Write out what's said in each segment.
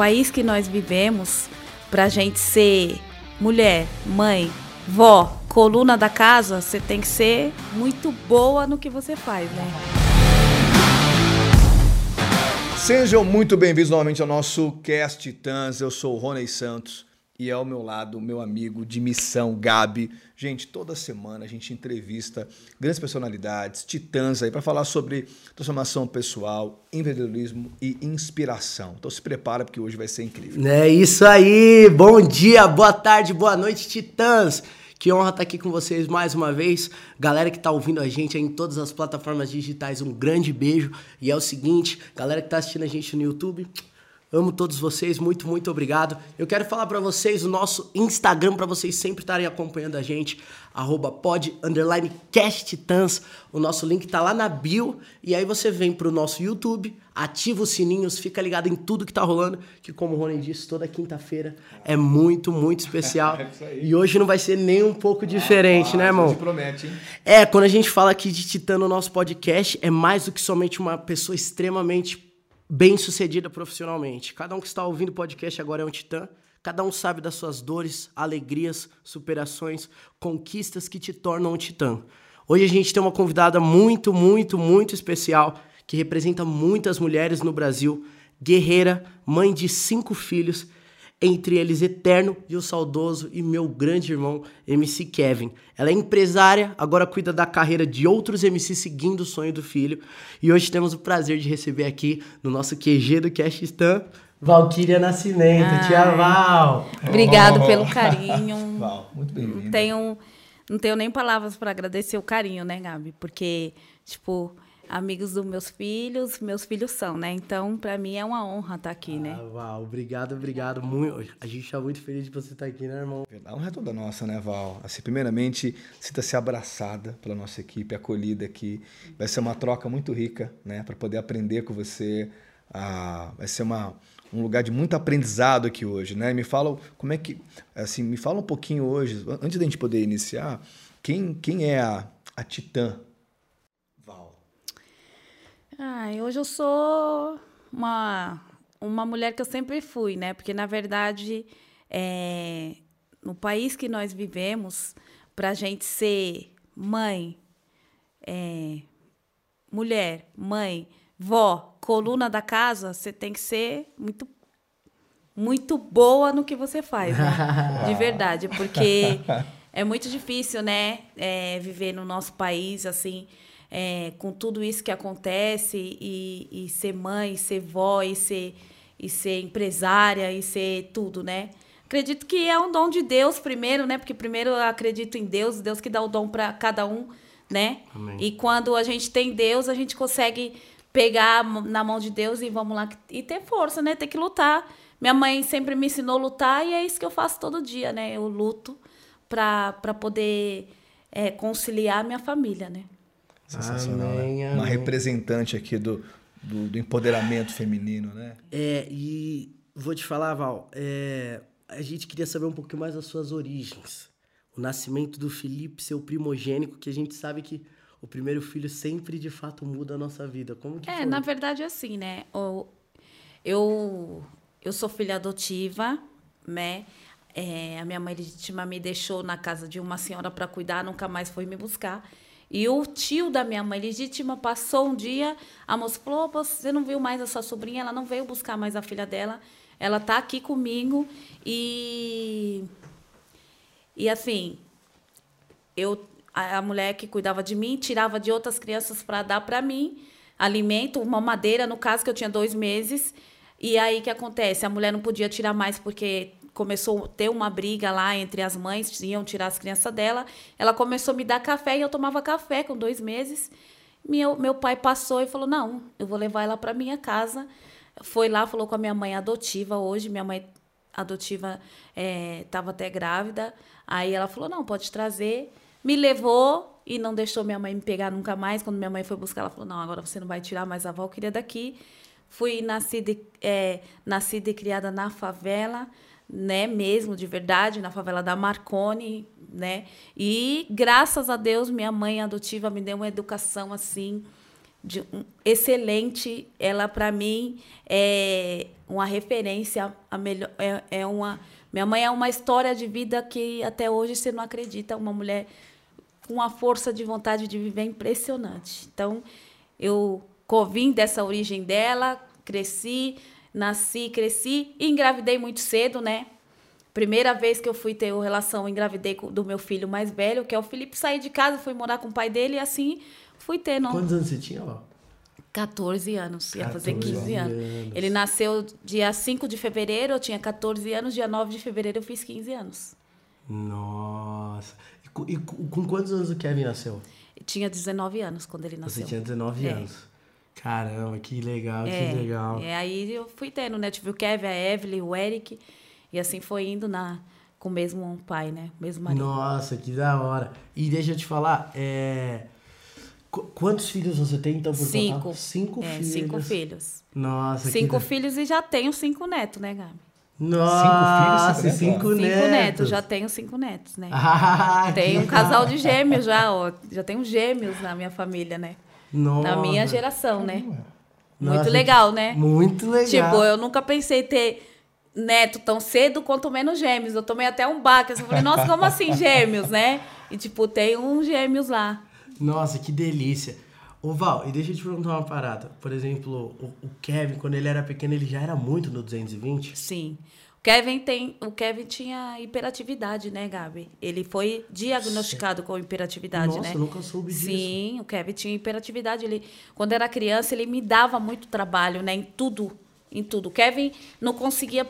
país que nós vivemos, pra gente ser mulher, mãe, vó, coluna da casa, você tem que ser muito boa no que você faz, né? Sejam muito bem-vindos novamente ao nosso Cast Titãs. Eu sou o Rony Santos e ao meu lado meu amigo de missão, Gabi. Gente, toda semana a gente entrevista grandes personalidades, titãs aí, para falar sobre transformação pessoal, empreendedorismo e inspiração. Então se prepara porque hoje vai ser incrível. É isso aí! Bom dia, boa tarde, boa noite, titãs! Que honra estar aqui com vocês mais uma vez. Galera que está ouvindo a gente em todas as plataformas digitais, um grande beijo. E é o seguinte, galera que está assistindo a gente no YouTube, Amo todos vocês, muito, muito obrigado. Eu quero falar para vocês o nosso Instagram para vocês sempre estarem acompanhando a gente, arroba pod, underline casttitãs. O nosso link tá lá na bio e aí você vem pro nosso YouTube, ativa os sininhos, fica ligado em tudo que tá rolando, que como o Rony disse, toda quinta-feira é muito, muito especial. é e hoje não vai ser nem um pouco diferente, ah, né, irmão? promete, hein? É, quando a gente fala aqui de Titã no nosso podcast, é mais do que somente uma pessoa extremamente bem sucedida profissionalmente. Cada um que está ouvindo o podcast agora é um titã. Cada um sabe das suas dores, alegrias, superações, conquistas que te tornam um titã. Hoje a gente tem uma convidada muito, muito, muito especial que representa muitas mulheres no Brasil. Guerreira, mãe de cinco filhos entre eles Eterno e o saudoso e meu grande irmão MC Kevin. Ela é empresária, agora cuida da carreira de outros MCs seguindo o sonho do filho. E hoje temos o prazer de receber aqui no nosso QG do Cash Stan, Valquíria Nascimento. Ai. Tia Val! Obrigado oh. pelo carinho. Val, muito bem-vinda. Não tenho, não tenho nem palavras para agradecer o carinho, né, Gabi? Porque, tipo amigos dos meus filhos, meus filhos são, né? Então, para mim é uma honra estar tá aqui, né? ah, né? Uau, obrigado, obrigado. Muito, a gente está muito feliz de você estar tá aqui, né, irmão? A honra é toda nossa, né, Val? Assim, primeiramente, sinta-se abraçada pela nossa equipe, acolhida aqui. Vai ser uma troca muito rica, né, para poder aprender com você. Ah, vai ser uma, um lugar de muito aprendizado aqui hoje, né? Me fala como é que, assim, me fala um pouquinho hoje, antes da gente poder iniciar, quem, quem é a, a Titã Ai, hoje eu sou uma, uma mulher que eu sempre fui, né? Porque, na verdade, é, no país que nós vivemos, para a gente ser mãe, é, mulher, mãe, vó, coluna da casa, você tem que ser muito muito boa no que você faz, né? De verdade, porque é muito difícil, né? É, viver no nosso país assim é, com tudo isso que acontece e, e ser mãe, ser vó, e ser, e ser empresária, e ser tudo, né? Acredito que é um dom de Deus primeiro, né? Porque primeiro eu acredito em Deus, Deus que dá o dom para cada um, né? Amém. E quando a gente tem Deus, a gente consegue pegar na mão de Deus e vamos lá e ter força, né? Ter que lutar. Minha mãe sempre me ensinou a lutar e é isso que eu faço todo dia, né? Eu luto para poder é, conciliar a minha família, né? Sensacional, né? amém, né? Uma representante aqui do, do, do, empoderamento feminino, né? É, e vou te falar, Val, é, a gente queria saber um pouquinho mais das suas origens. O nascimento do Felipe, seu primogênico, que a gente sabe que o primeiro filho sempre, de fato, muda a nossa vida. Como que É, foi? na verdade, é assim, né? Eu, eu sou filha adotiva, né? É, a minha mãe legítima me deixou na casa de uma senhora para cuidar, nunca mais foi me buscar. E o tio da minha mãe legítima passou um dia, a moça falou: você não viu mais a sua sobrinha? Ela não veio buscar mais a filha dela. Ela está aqui comigo e. E assim, eu, a, a mulher que cuidava de mim tirava de outras crianças para dar para mim alimento, uma madeira, no caso que eu tinha dois meses. E aí que acontece? A mulher não podia tirar mais porque começou a ter uma briga lá entre as mães, iam tirar as crianças dela. Ela começou a me dar café e eu tomava café com dois meses. Meu, meu pai passou e falou: Não, eu vou levar ela para minha casa. Foi lá, falou com a minha mãe adotiva hoje. Minha mãe adotiva estava é, até grávida. Aí ela falou: Não, pode trazer. Me levou e não deixou minha mãe me pegar nunca mais. Quando minha mãe foi buscar, ela falou: Não, agora você não vai tirar mais a queria daqui. Fui nascida, é, nascida e criada na favela né, mesmo de verdade, na favela da Marconi, né? E graças a Deus minha mãe adotiva me deu uma educação assim de um, excelente. Ela, para mim, é uma referência. A melhor, é, é uma, minha mãe é uma história de vida que até hoje você não acredita. Uma mulher com uma força de vontade de viver impressionante. Então, eu vim dessa origem dela, cresci, nasci, cresci e engravidei muito cedo, né? Primeira vez que eu fui ter relação, engravidei do meu filho mais velho, que é o Felipe. Saí de casa, fui morar com o pai dele e assim fui ter. Não... Quantos anos você tinha, ó? 14 anos, ia fazer 15 anos. anos. Ele nasceu dia 5 de fevereiro, eu tinha 14 anos, dia 9 de fevereiro eu fiz 15 anos. Nossa. E, e com quantos anos o Kevin nasceu? Tinha 19 anos quando ele nasceu. Você tinha 19 é. anos. Caramba, que legal, é, que legal. É, aí eu fui tendo, né? Tive o Kevin, a Evelyn, o Eric. E assim foi indo na, com o mesmo pai, né? O mesmo marido. Nossa, que da hora. E deixa eu te falar, é... quantos filhos você tem, então, por cinco. total? Cinco é, filhos. Cinco filhos. Nossa, Cinco que... filhos e já tenho cinco netos, né, Gabi? Nossa, cinco filhos, cinco, cinco netos. Cinco netos, já tenho cinco netos, né? Ah, tem um casal de gêmeos já, ó. Já tenho gêmeos na minha família, né? Nossa. Na minha geração, né? Nossa, muito legal, né? Muito legal. Tipo, eu nunca pensei ter neto tão cedo quanto menos gêmeos. Eu tomei até um baque. Eu falei, nossa, como assim gêmeos, né? E, tipo, tem uns gêmeos lá. Nossa, que delícia. Ô, Val, e deixa eu te perguntar uma parada. Por exemplo, o, o Kevin, quando ele era pequeno, ele já era muito no 220? Sim. O Kevin, tem, o Kevin tinha hiperatividade, né, Gabi? Ele foi diagnosticado com hiperatividade, Nossa, né? Nossa, nunca soube disso. Sim, o Kevin tinha hiperatividade. Ele, quando era criança, ele me dava muito trabalho, né? Em tudo em tudo. O Kevin não conseguia.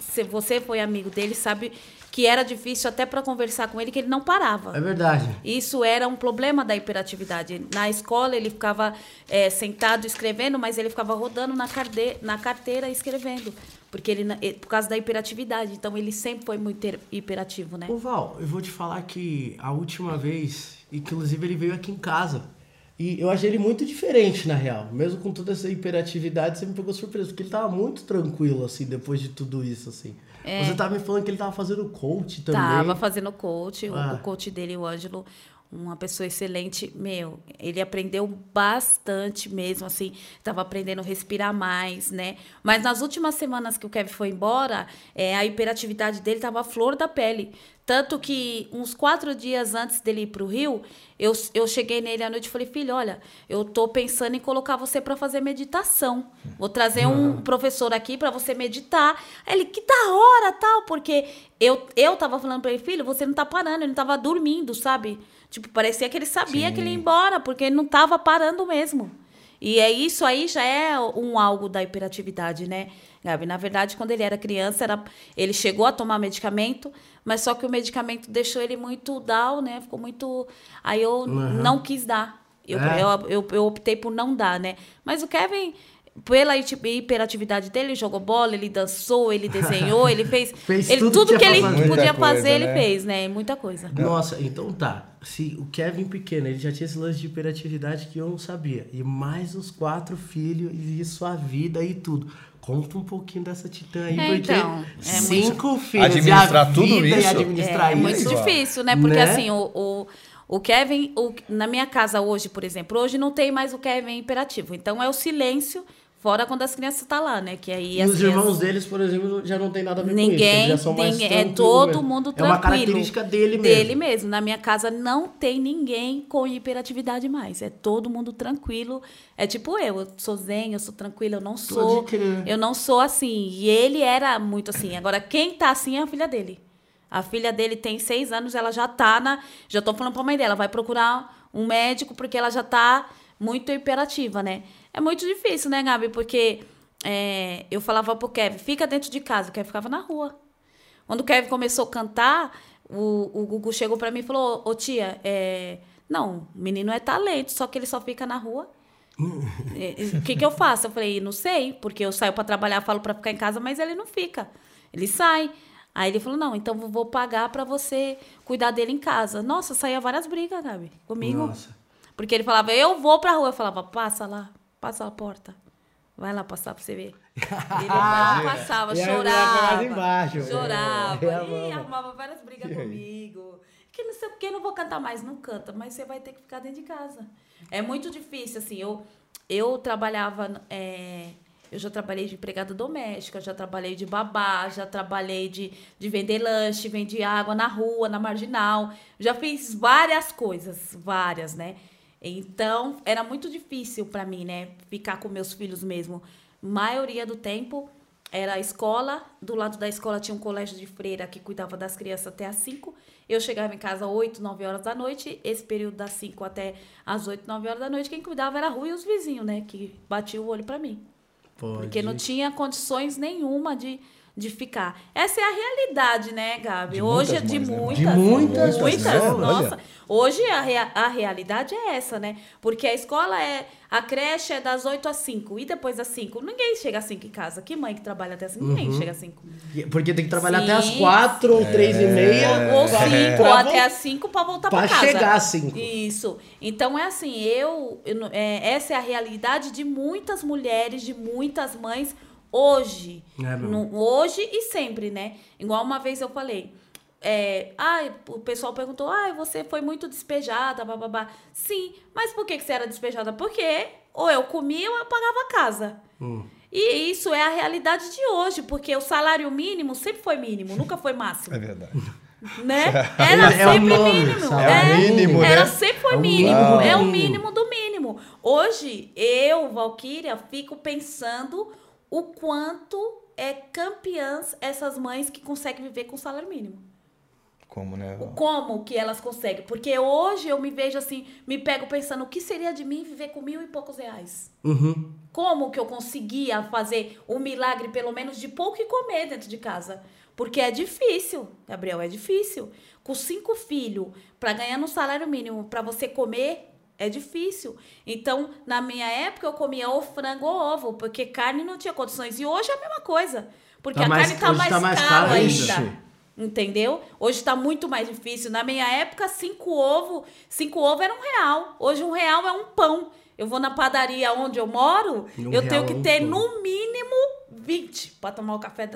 Se você foi amigo dele, sabe que era difícil até para conversar com ele, que ele não parava. É verdade. Isso era um problema da hiperatividade. Na escola, ele ficava é, sentado escrevendo, mas ele ficava rodando na, carde, na carteira escrevendo. Porque ele, por causa da hiperatividade. Então, ele sempre foi muito hiperativo, né? Ô, Val, eu vou te falar que a última vez, inclusive, ele veio aqui em casa. E eu achei ele muito diferente, na real. Mesmo com toda essa hiperatividade, você me pegou surpresa. Porque ele tava muito tranquilo, assim, depois de tudo isso, assim. É. Você tava me falando que ele tava fazendo coach também. Tava fazendo coach. Ah. O coach dele, o Ângelo, uma pessoa excelente. Meu, ele aprendeu bastante mesmo, assim. Tava aprendendo a respirar mais, né? Mas nas últimas semanas que o Kevin foi embora, é, a hiperatividade dele tava à flor da pele. Tanto que uns quatro dias antes dele ir para o Rio, eu, eu cheguei nele à noite e falei, filho, olha, eu tô pensando em colocar você para fazer meditação. Vou trazer um professor aqui para você meditar. Aí ele, que da hora, tal, porque eu, eu tava falando para ele, filho, você não tá parando, ele não tava dormindo, sabe? Tipo, parecia que ele sabia Sim. que ele ia embora, porque ele não tava parando mesmo. E é isso aí já é um algo da hiperatividade, né, Gabi? Na verdade, quando ele era criança, era, ele chegou a tomar medicamento, mas só que o medicamento deixou ele muito down, né? Ficou muito. Aí eu uhum. não quis dar. Eu, é. eu, eu, eu optei por não dar, né? Mas o Kevin pela hiperatividade dele, ele jogou bola, ele dançou, ele desenhou, ele fez. fez ele, tudo, tudo que, ele fazer. podia fazer, né? ele fez, né? Muita coisa. Nossa, então tá. Se o Kevin pequeno, ele já tinha esse lance de hiperatividade que eu não sabia. E mais os quatro filhos e sua vida e tudo. Conta um pouquinho dessa titã aí, é, porque então, é cinco muito... filhos administrar tudo isso administrar é, isso. é muito difícil, né? Porque né? assim, o, o, o Kevin, o, na minha casa hoje, por exemplo, hoje não tem mais o Kevin imperativo. Então é o silêncio Fora quando as crianças estão tá lá, né? Que aí e os crianças... irmãos deles, por exemplo, já não tem nada a ver ninguém, com isso. já são mais ninguém, É todo mesmo. mundo tranquilo. É uma característica dele mesmo. Dele mesmo. Na minha casa não tem ninguém com hiperatividade mais. É todo mundo tranquilo. É tipo eu, eu sou zen, eu sou tranquila, eu não sou. Eu não sou assim. E ele era muito assim. Agora, quem tá assim é a filha dele. A filha dele tem seis anos, ela já tá na. Já tô falando pra mãe dela, vai procurar um médico, porque ela já tá muito hiperativa, né? É muito difícil, né, Gabi? Porque é, eu falava pro Kevin, fica dentro de casa, o Kevin ficava na rua. Quando o Kevin começou a cantar, o, o Gugu chegou para mim e falou, ô tia, é, não, o menino é talento, só que ele só fica na rua. O que, que eu faço? Eu falei, não sei, porque eu saio para trabalhar, falo para ficar em casa, mas ele não fica. Ele sai. Aí ele falou: não, então vou pagar para você cuidar dele em casa. Nossa, saía várias brigas, Gabi, comigo. Nossa. Porque ele falava, eu vou pra rua. Eu falava, passa lá, passa a porta. Vai lá passar pra você ver. Ele não passava, chorava. Embaixo. Chorava. É, e arrumava várias brigas comigo. que não sei o que, não vou cantar mais. Não canta, mas você vai ter que ficar dentro de casa. É muito difícil, assim. Eu, eu trabalhava. É, eu já trabalhei de empregada doméstica, já trabalhei de babá, já trabalhei de, de vender lanche, vender água na rua, na marginal. Já fiz várias coisas, várias, né? Então, era muito difícil para mim, né? Ficar com meus filhos mesmo. Maioria do tempo era a escola. Do lado da escola tinha um colégio de freira que cuidava das crianças até às 5. Eu chegava em casa às 8, 9 horas da noite. Esse período das 5 até às 8, 9 horas da noite, quem cuidava era a rua e os vizinhos, né? Que batiam o olho para mim. Pode. Porque não tinha condições nenhuma de, de ficar. Essa é a realidade, né, Gabi? De hoje é muitas de né? muitas. De muitas, muitas. né? Nossa. Olha. Hoje a, rea- a realidade é essa, né? Porque a escola é. A creche é das 8 às 5. E depois das 5? Ninguém chega às 5 em casa. Que mãe que trabalha até às 5? Ninguém chega às 5. Porque tem que trabalhar Sim. até as quatro ou três e meia. Ou pra- 5, pra ou vo- até às 5 para voltar pra para casa. chegar às cinco. Isso. Então é assim, eu. eu não- é, essa é a realidade de muitas mulheres, de muitas mães hoje. É. No- hoje e sempre, né? Igual uma vez eu falei. É, ai, o pessoal perguntou, ai, você foi muito despejada, bababá. Sim, mas por que, que você era despejada? Porque ou eu comia ou eu pagava a casa. Hum. E isso é a realidade de hoje, porque o salário mínimo sempre foi mínimo, nunca foi máximo É verdade. né? Era É sempre mínimo. É o mínimo, Era né? sempre foi É mínimo. mínimo É o mínimo. mínimo do mínimo. Hoje, eu, Valquíria, fico pensando o quanto é campeãs essas mães que conseguem viver com salário mínimo. Como, né? Val? Como que elas conseguem? Porque hoje eu me vejo assim, me pego pensando o que seria de mim viver com mil e poucos reais. Uhum. Como que eu conseguia fazer um milagre, pelo menos, de pouco e comer dentro de casa? Porque é difícil, Gabriel, é difícil. Com cinco filhos, para ganhar no salário mínimo, para você comer, é difícil. Então, na minha época, eu comia ou frango ou ovo, porque carne não tinha condições. E hoje é a mesma coisa. Porque Tá a mais- carne tá mais, tá mais cara ainda. ainda. Entendeu? Hoje tá muito mais difícil. Na minha época, cinco ovo, cinco ovo era um real. Hoje um real é um pão. Eu vou na padaria onde eu moro, Um eu tenho é que um ter pão. no mínimo 20 para tomar o café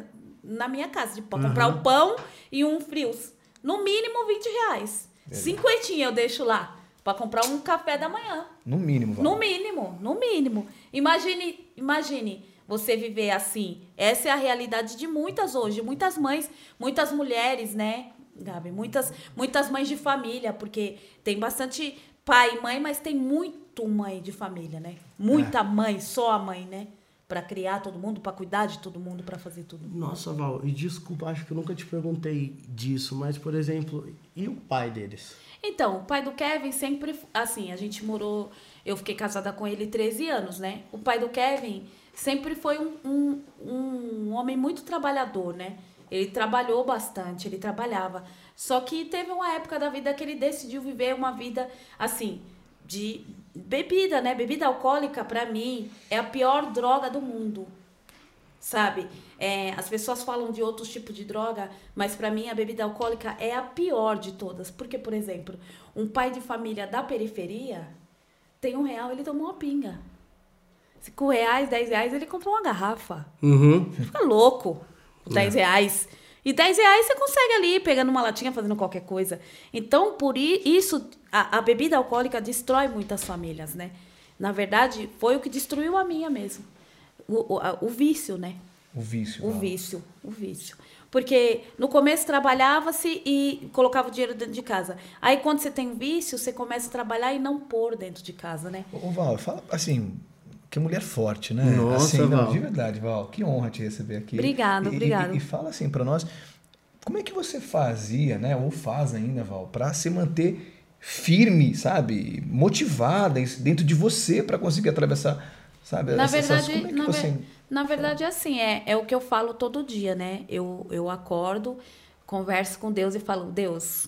na minha casa, de pra comprar o pão e um frios. No mínimo 20 reais. Cinquentinha eu deixo lá para comprar um café da manhã. No mínimo, Val. No mínimo, no mínimo. Imagine, imagine você viver assim. Essa é a realidade de muitas hoje, muitas mães, muitas mulheres, né, Gabi? Muitas, muitas mães de família, porque tem bastante pai e mãe, mas tem muito mãe de família, né? Muita mãe, só a mãe, né? Pra criar todo mundo, pra cuidar de todo mundo, pra fazer tudo. Nossa, Val, e desculpa, acho que eu nunca te perguntei disso, mas, por exemplo, e o pai deles? Então, o pai do Kevin sempre, assim, a gente morou, eu fiquei casada com ele 13 anos, né? O pai do Kevin sempre foi um, um, um homem muito trabalhador, né? Ele trabalhou bastante, ele trabalhava. Só que teve uma época da vida que ele decidiu viver uma vida, assim, de bebida, né? Bebida alcoólica, pra mim, é a pior droga do mundo sabe? É, as pessoas falam de outros tipos de droga, mas para mim a bebida alcoólica é a pior de todas. Porque, por exemplo, um pai de família da periferia tem um real, ele toma uma pinga. Cinco reais, dez reais, ele comprou uma garrafa. Uhum. Fica louco. com 10 reais. E 10 reais você consegue ali, pegando uma latinha, fazendo qualquer coisa. Então, por isso, a, a bebida alcoólica destrói muitas famílias, né? Na verdade, foi o que destruiu a minha mesmo. O, o, a- o vício, né? O vício. O Val. vício, o vício. Porque no começo trabalhava-se e colocava o dinheiro dentro de casa. Aí quando você tem vício, você começa a trabalhar e não pôr dentro de casa, né? Ô, Val, fala assim, que mulher forte, né? Nossa, assim, não, Val. de verdade, Val. Que honra te receber aqui. Obrigada, E- e- obrigada. E, e fala assim pra nós, como é que você fazia, né? Ou faz ainda, Val, pra se manter firme, sabe? Motivada dentro de você pra conseguir atravessar, sabe? Na essas- verdade, como é que na, você... ver- na verdade, é assim, é, é o que eu falo todo dia, né? Eu, eu acordo, converso com Deus e falo, Deus,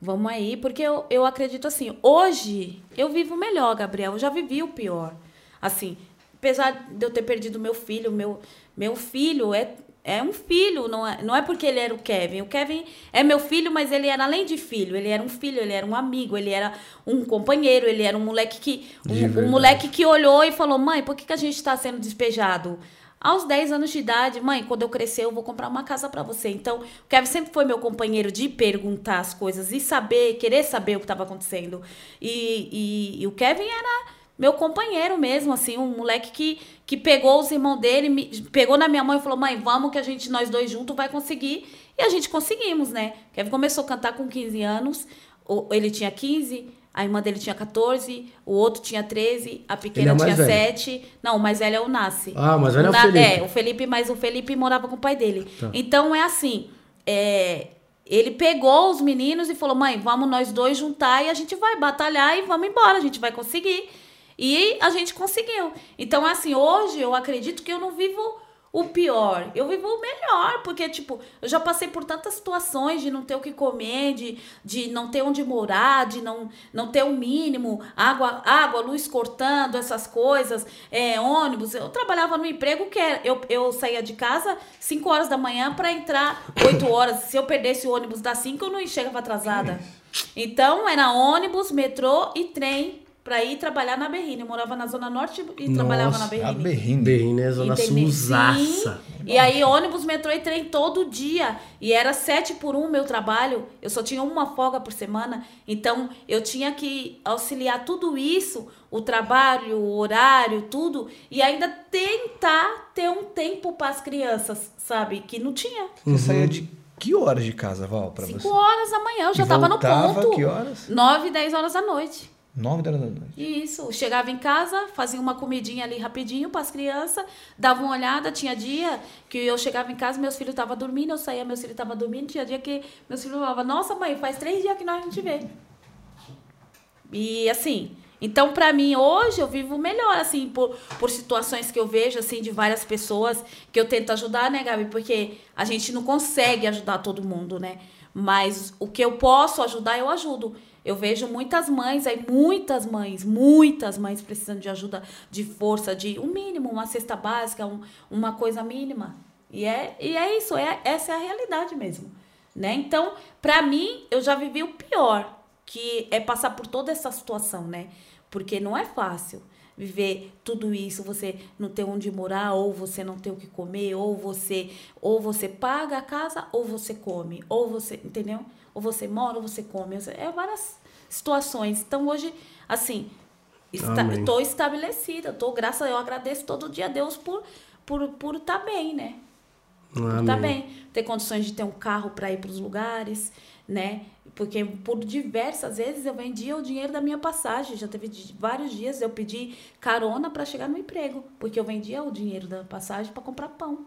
vamos aí, porque eu, eu acredito assim, hoje eu vivo melhor, Gabriel, eu já vivi o pior. Assim, apesar de eu ter perdido meu filho, meu, meu filho é, é um filho, não é, não é porque ele era o Kevin. O Kevin é meu filho, mas ele era além de filho, ele era um filho, ele era um amigo, ele era um companheiro, ele era um moleque que. Um, um moleque que olhou e falou: mãe, por que, que a gente está sendo despejado? aos 10 anos de idade, mãe, quando eu crescer, eu vou comprar uma casa para você. Então, o Kevin sempre foi meu companheiro de perguntar as coisas e saber, querer saber o que estava acontecendo. E, e, e, o Kevin era meu companheiro mesmo, assim, um moleque que, que pegou os irmãos dele, me, pegou na minha mãe e falou: mãe, vamos que a gente, nós dois juntos, vai conseguir. E a gente conseguimos, né? Kevin começou a cantar com 15 anos, ele tinha 15 a irmã dele tinha 14, o outro tinha 13, a pequena é tinha velho. 7. Não, o mais velho é o Nasce. Ah, mas velho é o Felipe. É, o Felipe, mas o Felipe morava com o pai dele. Tá. Então é assim, é, ele pegou os meninos e falou: "Mãe, vamos nós dois juntar e a gente vai batalhar e vamos embora, a gente vai conseguir". E a gente conseguiu. Então assim, hoje eu acredito que eu não vivo o pior. Eu vivo o melhor, porque, tipo, eu já passei por tantas situações de não ter o que comer, de, de não ter onde morar, de não, não ter o um mínimo, água, água, luz cortando, essas coisas, é, ônibus. Eu trabalhava no emprego que era, eu, eu saía de casa 5 horas da manhã para entrar 8 horas. Se eu perdesse o ônibus das 5, eu não chegava atrasada. Então, era ônibus, metrô e trem para ir trabalhar na Berrine. Eu morava na Zona Norte e Nossa, trabalhava na Berrine. A Berrine. Berrine é Zona Suzaça. E aí, ônibus, metrô e trem todo dia. E era sete por um meu trabalho. Eu só tinha uma folga por semana. Então, eu tinha que auxiliar tudo isso, o trabalho, o horário, tudo. E ainda tentar ter um tempo para as crianças, sabe? Que não tinha. Você uhum. saía de que horas de casa, Val, para você? Cinco horas da manhã, eu já estava no ponto. que horas? Nove, dez horas da noite. Nove horas da noite. Isso. Chegava em casa, fazia uma comidinha ali rapidinho para as crianças, dava uma olhada. Tinha dia que eu chegava em casa, meus filhos estavam dormindo, eu saía, meus filhos estavam dormindo. Tinha dia que meus filhos falavam: Nossa, mãe, faz três dias que nós não te vê. E assim. Então, para mim, hoje eu vivo melhor, assim, por, por situações que eu vejo, assim, de várias pessoas que eu tento ajudar, né, Gabi? Porque a gente não consegue ajudar todo mundo, né? Mas o que eu posso ajudar, eu ajudo. Eu vejo muitas mães aí, muitas mães, muitas mães precisando de ajuda, de força, de um mínimo, uma cesta básica, um, uma coisa mínima. E é, e é isso, é, essa é a realidade mesmo. Né? Então, para mim, eu já vivi o pior, que é passar por toda essa situação, né? Porque não é fácil viver tudo isso, você não ter onde morar, ou você não ter o que comer, ou você ou você paga a casa, ou você come, ou você, entendeu? Ou você mora, ou você come. É várias situações. Então, hoje, assim, estou estabelecida. Tô, graças eu agradeço todo dia a Deus por por por estar tá bem, né? Por estar tá bem. Ter condições de ter um carro para ir para os lugares, né? Porque por diversas vezes eu vendia o dinheiro da minha passagem. Já teve vários dias eu pedi carona para chegar no emprego, porque eu vendia o dinheiro da passagem para comprar pão.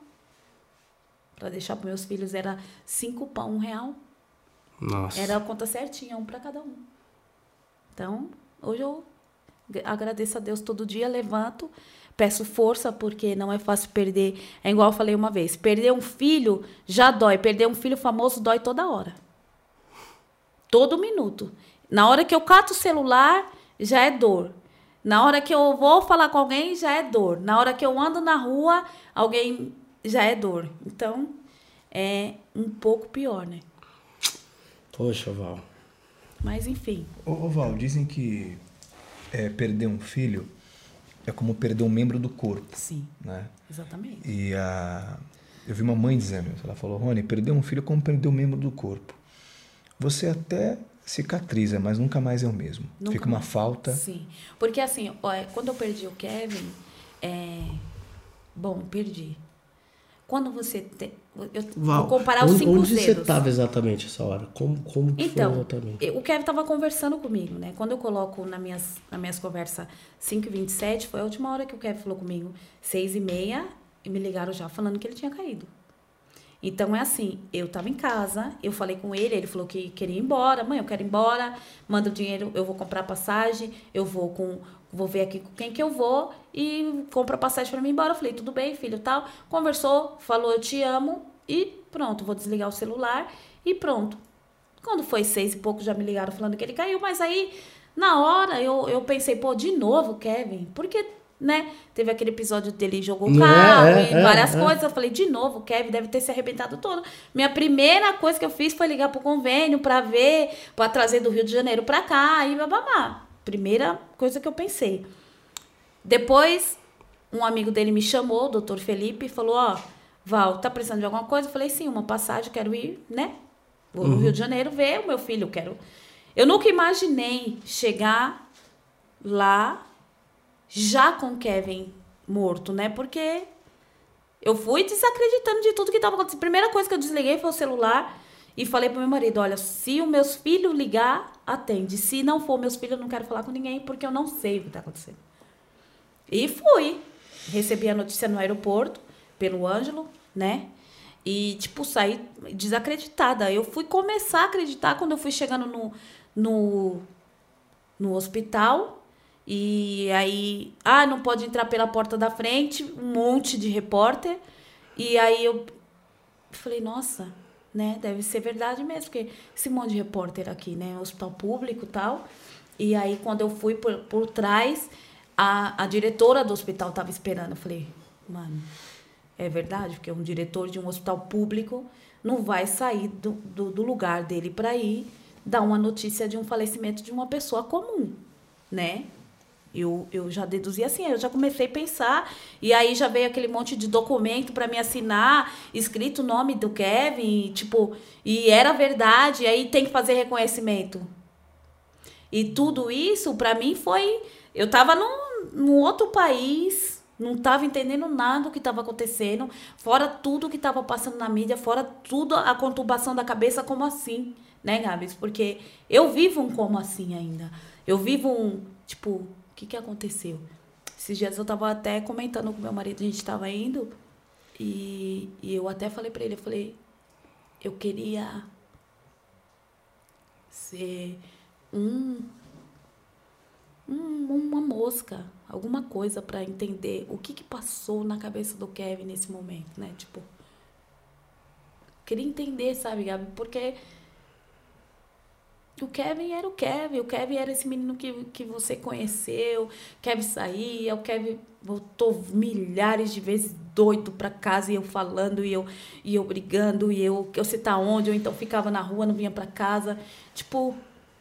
Para deixar para meus filhos era cinco pão, um real. Nossa. Era a conta certinha, um para cada um. Então, hoje eu agradeço a Deus todo dia, levanto, peço força, porque não é fácil perder. É igual eu falei uma vez: perder um filho já dói, perder um filho famoso dói toda hora. Todo minuto. Na hora que eu cato o celular, já é dor. Na hora que eu vou falar com alguém, já é dor. Na hora que eu ando na rua, alguém já é dor. Então, é um pouco pior, né? Poxa, Val. Mas enfim. Ô, ô Val, dizem que é, perder um filho é como perder um membro do corpo. Sim. Né? Exatamente. E a, eu vi uma mãe dizendo isso. Ela falou: Rony, perder um filho é como perder um membro do corpo. Você até cicatriza, mas nunca mais é o mesmo. Nunca Fica uma mais. falta. Sim. Porque assim, ó, quando eu perdi o Kevin, é... bom, perdi. Quando você tem. Eu Val, vou comparar onde, os cinco onde dedos. você estava exatamente essa hora? Como, como então, foi exatamente? O Kevin estava conversando comigo, né? Quando eu coloco nas minhas, nas minhas conversas 5 e 27, foi a última hora que o Kevin falou comigo. 6 e meia, e me ligaram já falando que ele tinha caído. Então é assim, eu estava em casa, eu falei com ele, ele falou que queria ir embora. Mãe, eu quero ir embora, manda o dinheiro, eu vou comprar passagem, eu vou com vou ver aqui com quem que eu vou e compra passagem para mim embora. Eu falei, tudo bem, filho, tal. Conversou, falou, eu te amo e pronto, vou desligar o celular e pronto. Quando foi seis e pouco, já me ligaram falando que ele caiu, mas aí, na hora, eu, eu pensei, pô, de novo, Kevin, porque, né, teve aquele episódio dele jogou o carro é, é, e várias é, coisas. Eu falei, de novo, o Kevin deve ter se arrebentado todo. Minha primeira coisa que eu fiz foi ligar pro convênio para ver, para trazer do Rio de Janeiro para cá e bababá. Primeira coisa que eu pensei. Depois, um amigo dele me chamou, o doutor Felipe, e falou: Ó, Val, tá precisando de alguma coisa? Eu falei: Sim, uma passagem, quero ir, né? Vou no Rio de Janeiro ver o meu filho, quero. Eu nunca imaginei chegar lá já com o Kevin morto, né? Porque eu fui desacreditando de tudo que estava acontecendo. A primeira coisa que eu desliguei foi o celular e falei pro meu marido: olha, se o meus filhos ligar, atende. Se não for meus filhos, eu não quero falar com ninguém porque eu não sei o que está acontecendo. E fui. Recebi a notícia no aeroporto, pelo Ângelo, né? E, tipo, saí desacreditada. Eu fui começar a acreditar quando eu fui chegando no, no, no hospital. E aí, ah, não pode entrar pela porta da frente, um monte de repórter. E aí eu falei, nossa, né? Deve ser verdade mesmo, porque esse monte de repórter aqui, né? Hospital público e tal. E aí, quando eu fui por, por trás, a, a diretora do hospital estava esperando. Eu falei, mano, é verdade, porque um diretor de um hospital público não vai sair do, do, do lugar dele para ir dar uma notícia de um falecimento de uma pessoa comum, né? Eu, eu já deduzi assim, eu já comecei a pensar, e aí já veio aquele monte de documento para me assinar, escrito o nome do Kevin, tipo, e era verdade, e aí tem que fazer reconhecimento. E tudo isso, para mim, foi. Eu tava num, num outro país, não tava entendendo nada do que estava acontecendo, fora tudo que estava passando na mídia, fora tudo a conturbação da cabeça, como assim, né, Gabs? Porque eu vivo um como assim ainda. Eu vivo um, tipo, que, que aconteceu? Esses dias eu tava até comentando com meu marido, a gente tava indo, e, e eu até falei para ele, eu falei, eu queria ser um, um uma mosca, alguma coisa para entender o que, que passou na cabeça do Kevin nesse momento, né? Tipo, queria entender, sabe, Gabi? Porque o Kevin era o Kevin, o Kevin era esse menino que, que você conheceu, Kevin saía, o Kevin voltou milhares de vezes doido para casa e eu falando e eu e eu brigando e eu que você tá onde, ou então ficava na rua, não vinha para casa. Tipo,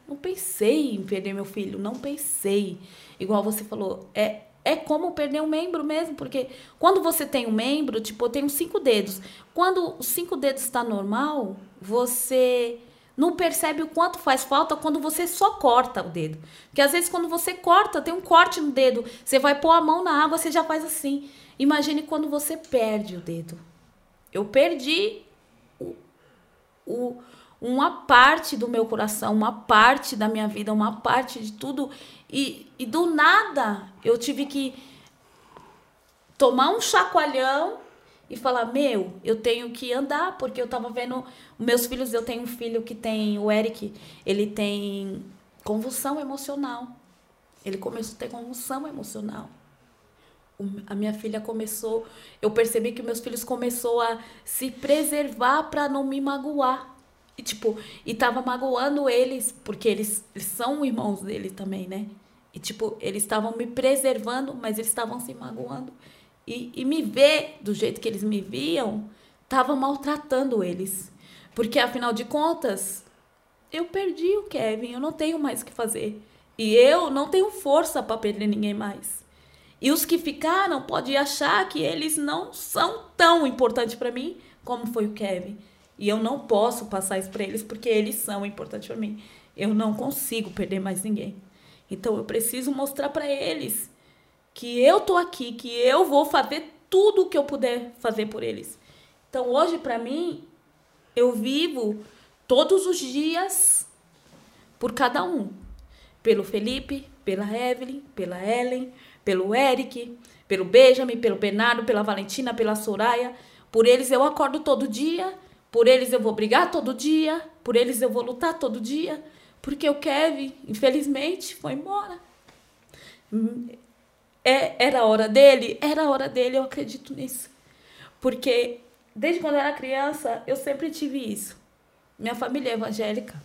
não pensei em perder meu filho, não pensei. Igual você falou, é é como perder um membro mesmo, porque quando você tem um membro, tipo, eu tenho cinco dedos. Quando os cinco dedos está normal, você não percebe o quanto faz falta quando você só corta o dedo. Porque às vezes quando você corta, tem um corte no dedo, você vai pôr a mão na água, você já faz assim. Imagine quando você perde o dedo. Eu perdi o, o, uma parte do meu coração, uma parte da minha vida, uma parte de tudo. E, e do nada eu tive que tomar um chacoalhão e falar: Meu, eu tenho que andar, porque eu tava vendo. Meus filhos, eu tenho um filho que tem, o Eric, ele tem convulsão emocional. Ele começou a ter convulsão emocional. A minha filha começou, eu percebi que meus filhos começou a se preservar para não me magoar. E tipo, e tava magoando eles, porque eles, eles são irmãos dele também, né? E tipo, eles estavam me preservando, mas eles estavam se magoando. E, e me ver do jeito que eles me viam, estava maltratando eles. Porque, afinal de contas, eu perdi o Kevin, eu não tenho mais o que fazer. E eu não tenho força para perder ninguém mais. E os que ficaram podem achar que eles não são tão importantes para mim como foi o Kevin. E eu não posso passar isso para eles porque eles são importantes para mim. Eu não consigo perder mais ninguém. Então eu preciso mostrar para eles que eu tô aqui, que eu vou fazer tudo o que eu puder fazer por eles. Então hoje para mim eu vivo todos os dias por cada um. Pelo Felipe, pela Evelyn, pela Ellen, pelo Eric, pelo Benjamin, pelo Bernardo, pela Valentina, pela Soraya. Por eles eu acordo todo dia, por eles eu vou brigar todo dia, por eles eu vou lutar todo dia, porque o Kevin, infelizmente, foi embora. É, era a hora dele? Era a hora dele, eu acredito nisso. Porque desde quando eu era criança, eu sempre tive isso. Minha família é evangélica.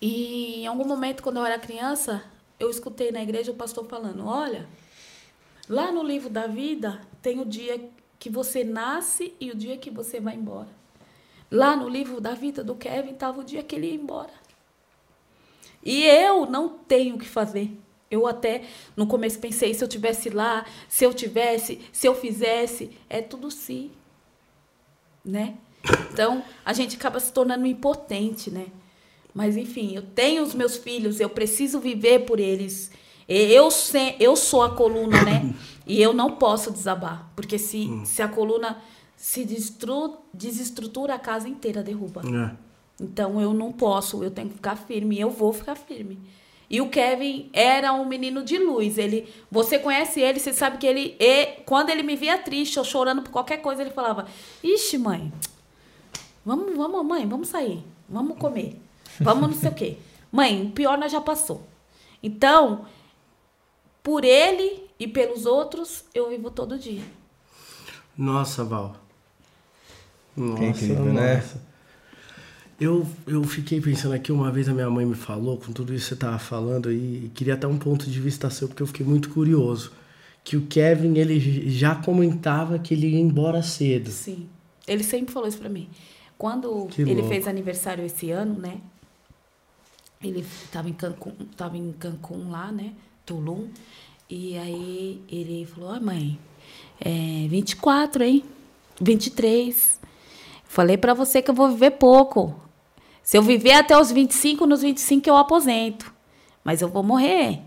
E em algum momento, quando eu era criança, eu escutei na igreja o pastor falando: Olha, lá no livro da vida tem o dia que você nasce e o dia que você vai embora. Lá no livro da vida do Kevin estava o dia que ele ia embora. E eu não tenho o que fazer. Eu até no começo pensei, se eu tivesse lá, se eu tivesse, se eu fizesse, é tudo se, né? Então, a gente acaba se tornando impotente, né? Mas enfim, eu tenho os meus filhos, eu preciso viver por eles. Eu, se, eu sou a coluna, né? E eu não posso desabar, porque se, hum. se a coluna se destru, desestrutura, a casa inteira derruba. É. Então eu não posso, eu tenho que ficar firme, eu vou ficar firme. E o Kevin era um menino de luz. Ele, você conhece ele, você sabe que ele, e, quando ele me via triste ou chorando por qualquer coisa, ele falava: "Ixi, mãe, vamos, vamos, mãe, vamos sair, vamos comer, vamos não sei o quê. Mãe, o pior nós já passou. Então, por ele e pelos outros, eu vivo todo dia. Nossa, Val. Nossa, incrível, né? nossa. né? Eu, eu fiquei pensando aqui, uma vez a minha mãe me falou, com tudo isso que você estava falando, e queria até um ponto de vista seu, porque eu fiquei muito curioso. Que o Kevin, ele já comentava que ele ia embora cedo. Sim. Ele sempre falou isso pra mim. Quando que ele louco. fez aniversário esse ano, né? Ele estava em Cancún, tava em Cancún lá, né? Tulum. E aí ele falou: Ai, mãe, é 24, hein? 23. Falei para você que eu vou viver pouco. Se eu viver até os 25, nos 25 eu aposento. Mas eu vou morrer.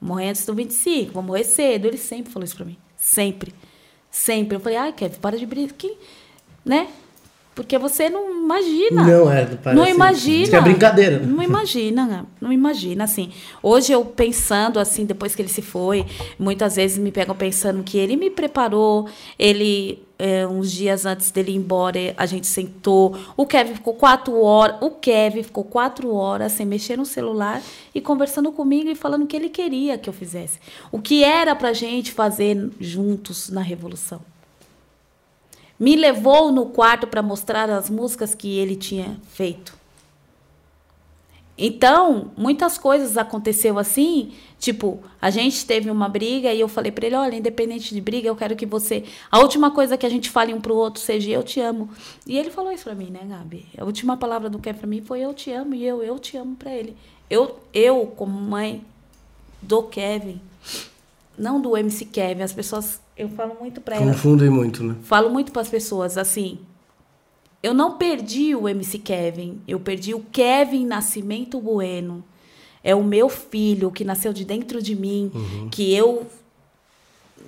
Morrer antes dos 25, vou morrer cedo. Ele sempre falou isso pra mim. Sempre. Sempre. Eu falei, ai, Kevin, para de brincar. Né? Porque você não imagina. Não, é, parece, não imagina. Isso é brincadeira. Não imagina, não imagina, assim. Hoje eu pensando, assim, depois que ele se foi, muitas vezes me pegam pensando que ele me preparou, ele, é, uns dias antes dele ir embora, a gente sentou. O Kevin ficou quatro horas, o Kevin ficou quatro horas sem mexer no celular e conversando comigo e falando o que ele queria que eu fizesse. O que era pra gente fazer juntos na Revolução me levou no quarto para mostrar as músicas que ele tinha feito. Então, muitas coisas aconteceu assim, tipo, a gente teve uma briga e eu falei para ele, olha, independente de briga, eu quero que você, a última coisa que a gente fale um pro outro seja eu te amo. E ele falou isso para mim, né, Gabi? A última palavra do Kevin para mim foi eu te amo e eu eu te amo para ele. Eu eu como mãe do Kevin, não do MC Kevin, as pessoas eu falo muito para ela. Confundem muito, né? Falo muito para as pessoas assim. Eu não perdi o MC Kevin, eu perdi o Kevin Nascimento Bueno. É o meu filho que nasceu de dentro de mim, uhum. que eu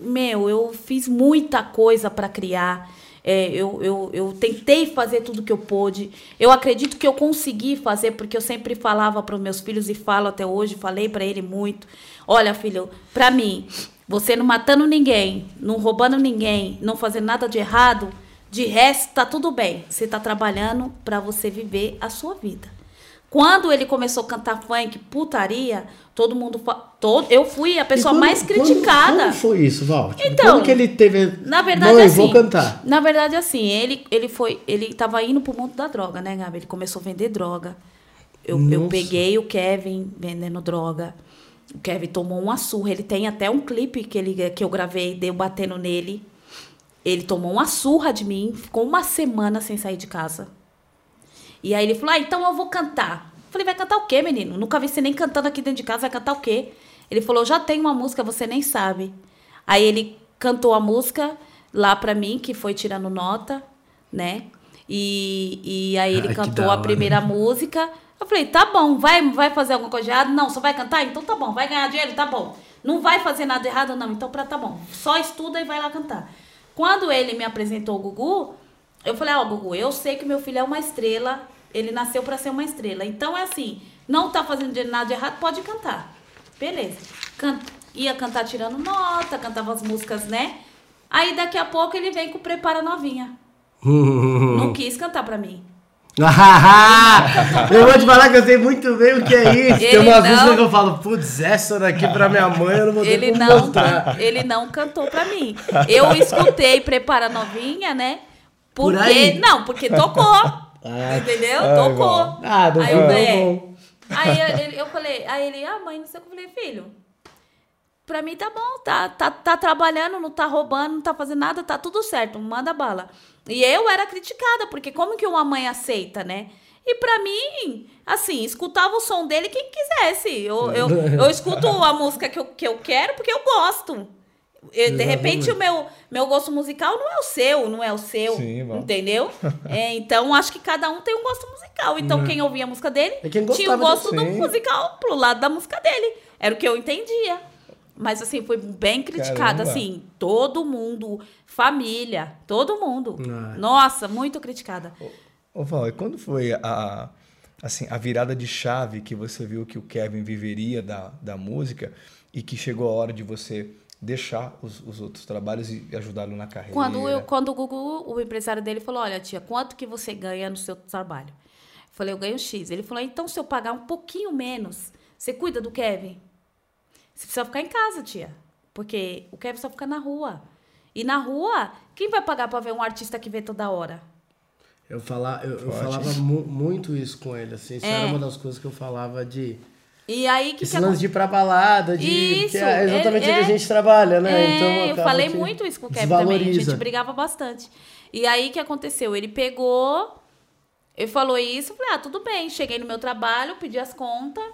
meu, eu fiz muita coisa para criar. É, eu, eu, eu tentei fazer tudo que eu pude. Eu acredito que eu consegui fazer, porque eu sempre falava para os meus filhos e falo até hoje, falei para ele muito. Olha, filho, para mim, você não matando ninguém, não roubando ninguém, não fazendo nada de errado, de resto tá tudo bem. Você tá trabalhando para você viver a sua vida. Quando ele começou a cantar funk, putaria, todo mundo. Todo, eu fui a pessoa quando, mais criticada. Quando, quando foi isso, Val? Tipo, então, quando que ele teve. Na verdade, Mãe, assim. Vou cantar. Na verdade, assim, ele, ele foi. Ele tava indo pro mundo da droga, né, Gabi? Ele começou a vender droga. Eu, eu peguei o Kevin vendendo droga. O Kevin tomou uma surra. Ele tem até um clipe que, ele, que eu gravei, deu batendo nele. Ele tomou uma surra de mim, ficou uma semana sem sair de casa. E aí ele falou: Ah, então eu vou cantar. Eu falei: Vai cantar o quê, menino? Nunca vi você nem cantando aqui dentro de casa, vai cantar o quê? Ele falou: Já tem uma música, você nem sabe. Aí ele cantou a música lá pra mim, que foi tirando nota, né? E, e aí ele Ai, cantou a primeira música. Eu falei, tá bom, vai, vai fazer alguma coisa errada? Não, só vai cantar? Então tá bom, vai ganhar dinheiro? Tá bom. Não vai fazer nada errado? Não, então pra, tá bom. Só estuda e vai lá cantar. Quando ele me apresentou o Gugu, eu falei, ó, oh, Gugu, eu sei que meu filho é uma estrela, ele nasceu para ser uma estrela. Então é assim, não tá fazendo nada de errado, pode cantar. Beleza. Can ia cantar tirando nota, cantava as músicas, né? Aí daqui a pouco ele vem com Prepara Novinha. não quis cantar pra mim. eu vou te falar que eu sei muito bem o que é isso. Ele Tem umas não, músicas que eu falo, putz, essa daqui pra minha mãe eu não vou ter ele não. Ele não cantou pra mim. Eu escutei Prepara Novinha, né? Porque, Por não, porque tocou. Ah, entendeu? Ai, tocou. Ah, do aí, eu, é, aí eu, eu falei, aí ele, ah, mãe, não sei o que eu falei, filho. Pra mim tá bom, tá, tá, tá trabalhando, não tá roubando, não tá fazendo nada, tá tudo certo, manda bala. E eu era criticada, porque como que uma mãe aceita, né? E pra mim, assim, escutava o som dele quem quisesse. Eu, eu, eu escuto a música que eu, que eu quero porque eu gosto. Eu, de repente, o meu, meu gosto musical não é o seu, não é o seu. Sim, entendeu? É, então, acho que cada um tem um gosto musical. Então, quem ouvia a música dele É quem tinha o gosto do musical pro lado da música dele. Era o que eu entendia. Mas, assim, foi bem criticada, assim. Todo mundo, família, todo mundo. Ah. Nossa, muito criticada. Ô Val, e quando foi a, assim, a virada de chave que você viu que o Kevin viveria da, da música e que chegou a hora de você deixar os, os outros trabalhos e ajudá-lo na carreira? Quando, eu, quando o Gugu, o empresário dele, falou: Olha, tia, quanto que você ganha no seu trabalho? Eu falei: Eu ganho X. Ele falou: Então, se eu pagar um pouquinho menos, você cuida do Kevin? Você precisa ficar em casa, tia. Porque o Kevin só fica na rua. E na rua, quem vai pagar pra ver um artista que vê toda hora? Eu, fala, eu, eu falava mu- muito isso com ele, assim. Isso É. era uma das coisas que eu falava de. E aí, que Esse que lance de ir pra balada, de. Isso, é exatamente ele- onde a é. gente trabalha, né? É, então, eu falei que muito isso com o Kevin também. A gente brigava bastante. E aí, o que aconteceu? Ele pegou, ele falou isso, eu falei, ah, tudo bem. Cheguei no meu trabalho, pedi as contas.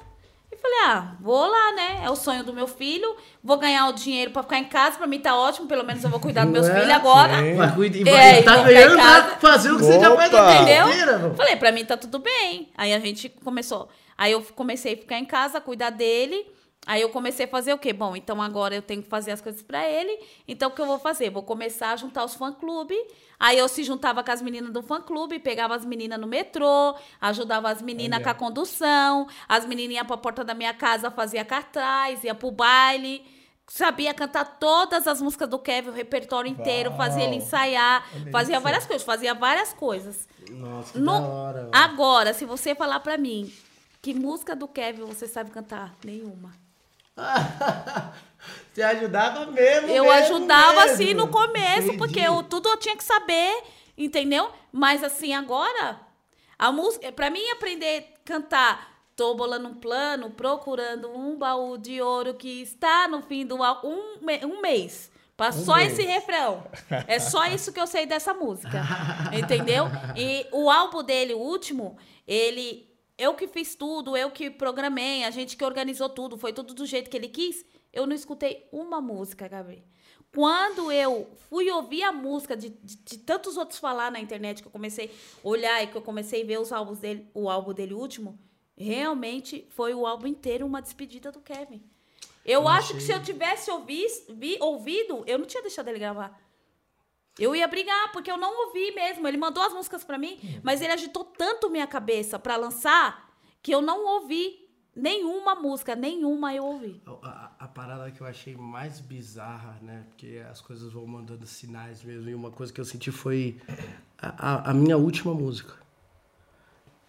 E falei, ah, vou lá, né? É o sonho do meu filho. Vou ganhar o dinheiro pra ficar em casa. Pra mim tá ótimo. Pelo menos eu vou cuidar dos meus é? filhos agora. Sim. Vai cuidar, e É, tá ganhando pra fazer o que você já faz Opa! a vida Entendeu? Falei, pra mim tá tudo bem. Aí a gente começou. Aí eu comecei a ficar em casa, cuidar dele. Aí eu comecei a fazer o quê? Bom, então agora eu tenho que fazer as coisas pra ele. Então o que eu vou fazer? Vou começar a juntar os fã-clube. Aí eu se juntava com as meninas do fã-clube, pegava as meninas no metrô, ajudava as meninas Olha. com a condução. As meninas iam pra porta da minha casa, fazia cartaz, ia pro baile. Sabia cantar todas as músicas do Kevin, o repertório inteiro, Uau. fazia ele ensaiar, Olha fazia isso. várias coisas, fazia várias coisas. Nossa, que No- hora. Agora, se você falar pra mim que música do Kevin você sabe cantar, nenhuma. Você ajudava mesmo. Eu mesmo, ajudava mesmo. assim no começo, Entendi. porque eu, tudo eu tinha que saber, entendeu? Mas assim, agora, a música, pra mim aprender a cantar, tô bolando um plano, procurando um baú de ouro que está no fim do um, um mês. Pra só mês. esse refrão. É só isso que eu sei dessa música. Entendeu? E o álbum dele, o último, ele. Eu que fiz tudo, eu que programei, a gente que organizou tudo, foi tudo do jeito que ele quis. Eu não escutei uma música, Gabi. Quando eu fui ouvir a música de, de, de tantos outros falar na internet, que eu comecei a olhar e que eu comecei a ver os álbuns dele, o álbum dele último, realmente foi o álbum inteiro uma despedida do Kevin. Eu, acho que se eu tivesse ouvi, vi- ouvido, eu não tinha deixado ele gravar. Eu ia brigar, porque eu não ouvi mesmo. Ele mandou as músicas pra mim, mas ele agitou tanto minha cabeça pra lançar que eu não ouvi nenhuma música, nenhuma eu ouvi. A, a- a parada que eu achei mais bizarra, né? Porque as coisas vão mandando sinais mesmo. E uma coisa que eu senti foi a, a- a minha última música.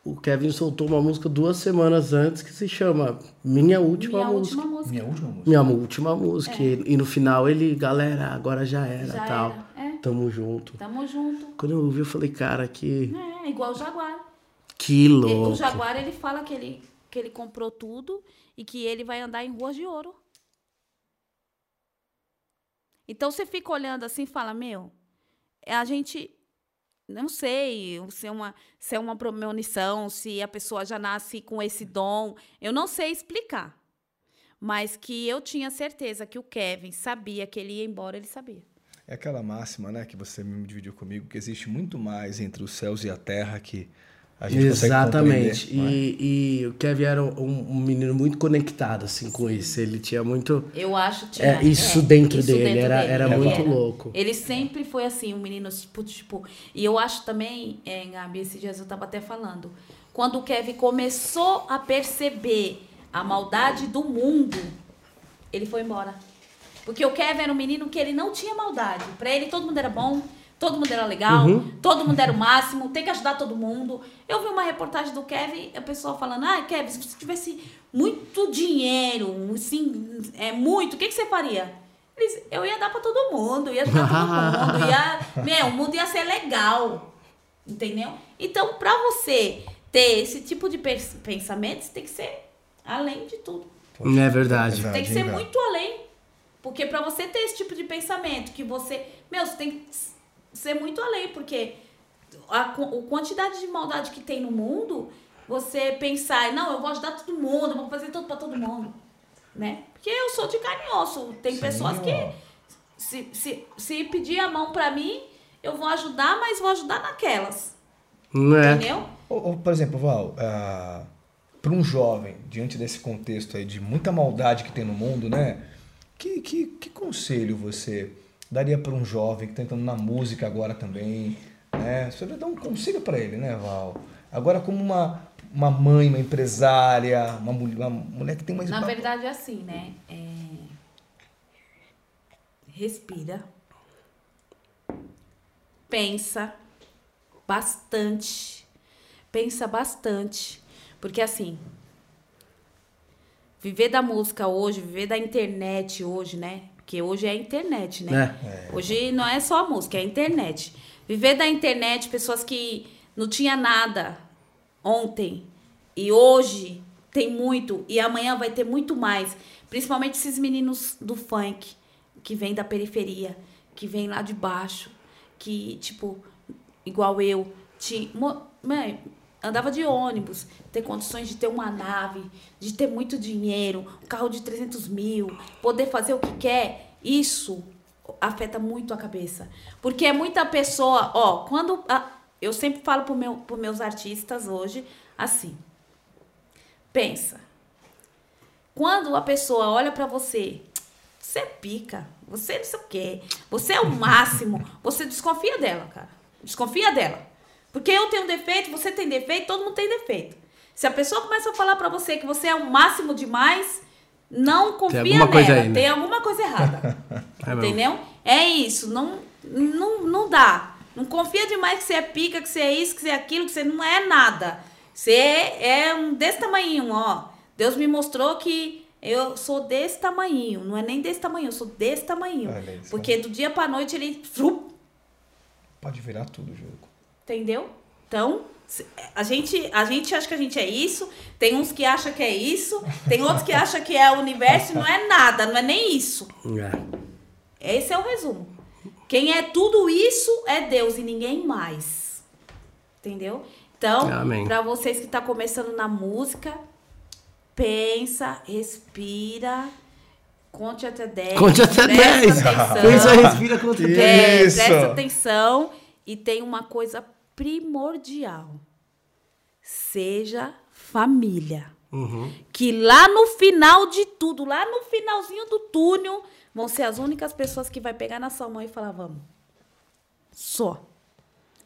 O Kevin soltou uma música duas semanas antes que se chama Minha Última Minha Música. última música. Minha última música. Minha última música. E, e no final ele, galera, agora já era Já tal. era, é. Tamo junto. Tamo junto. Quando eu ouvi, eu falei, cara, que, É, igual o Jaguar. que louco. O Jaguar, ele fala que ele, que ele comprou tudo e que ele vai andar em ruas de ouro. Então você fica olhando assim e fala, meu, a gente não sei se é uma se é uma premonição, se a pessoa já nasce com esse dom, eu não sei explicar. Mas que eu tinha certeza que o Kevin sabia que ele ia embora, ele sabia. É aquela máxima, né, que você me dividiu comigo, que existe muito mais entre os céus e a terra que a gente Exatamente. consegue não é? E, e o Kevin era um, um menino muito conectado, assim, com isso. Ele tinha muito. Eu acho que É, isso dentro isso dele, dentro era, dele, era ele muito era. louco. Ele sempre foi assim, um menino, tipo, tipo. E eu acho também, é, Gabi, esses dias eu tava até falando. Quando o Kevin começou a perceber a maldade do mundo, ele foi embora. Porque o Kevin era um menino que ele não tinha maldade. Pra ele, todo mundo era bom, todo mundo era legal, todo mundo era o máximo, tem que ajudar todo mundo. Eu vi uma reportagem do Kevin, a pessoa falando: Ah, Kevin, se você tivesse muito dinheiro, assim, é muito, o que, que você faria? Ele disse, eu ia dar pra todo mundo, ia ajudar todo mundo, ia. Meu, o mundo ia ser legal. Entendeu? Então, pra você ter esse tipo de pensamento, você tem que ser além de tudo. Não é verdade. Tem que ser muito além. Porque pra você ter esse tipo de pensamento, que você. Meu, você tem que ser muito além, porque a, a quantidade de maldade que tem no mundo, você pensar, não, eu vou ajudar todo mundo, eu vou fazer tudo pra todo mundo. Né? Porque eu sou de carne e osso. Tem Sim, pessoas que se, se, se pedir a mão pra mim, eu vou ajudar, mas vou ajudar naquelas. Não é? Entendeu? Ou, ou, por exemplo, Val, para um jovem, diante desse contexto aí de muita maldade que tem no mundo, né? Que, que, que conselho você daria para um jovem que está entrando na música agora também, né? Você vai dar um conselho para ele, né, Val? Agora como uma, uma mãe, uma empresária, uma, mulher- uma mulher que tem mais... Na verdade é assim, né? É... Respira. Pensa bastante. Pensa bastante. Porque assim, viver da música hoje, viver da internet hoje, né? Porque hoje é a internet, né? Hoje não é só a música, é a internet. Viver da internet, pessoas que não tinha nada ontem e hoje tem muito e amanhã vai ter muito mais. Principalmente esses meninos do funk que vêm da periferia, que vêm lá de baixo, que tipo igual eu, tinha, mãe, andava de ônibus, ter condições de ter uma nave, de ter muito dinheiro, um carro de 300 mil, poder fazer o que quer, isso afeta muito a cabeça. Porque é muita pessoa, ó, quando. a- eu sempre falo para meu, os meus artistas hoje assim: pensa. Quando a pessoa olha para você, você é pica, você não sei o quê, você é o máximo, você desconfia dela, cara. Desconfia dela. Porque eu tenho defeito, você tem defeito, todo mundo tem defeito. Se a pessoa começa a falar pra você que você é o máximo demais, não confia alguma nela. aí, né? Tem alguma coisa errada. É entendeu? É isso. Não, não, não dá. Não confia demais que você é pica, que você é isso, que você é aquilo, que você não é nada. Você é um desse tamanho, ó. Deus me mostrou que eu sou desse tamanho. Não é nem desse tamanho, eu sou desse tamanho. Isso. Porque do dia pra noite ele. Pode virar tudo, Júlio. Entendeu? Então, a gente, a gente acha que a gente é isso, tem uns que acham que é isso, tem outros que acham que é o universo e não é nada, não é nem isso. É. Esse é o resumo. Quem é tudo isso é Deus e ninguém mais. Entendeu? Então, para vocês que estão começando na música, pensa, respira, conte até 10. Conte até presta 10. atenção. Pensa, respira, conta até 10. É, presta atenção e tem uma coisa primordial. Seja família. Uhum. Que lá no final de tudo, lá no finalzinho do túnel, vão ser as únicas pessoas que vai pegar na sua mão e falar, vamos. Só.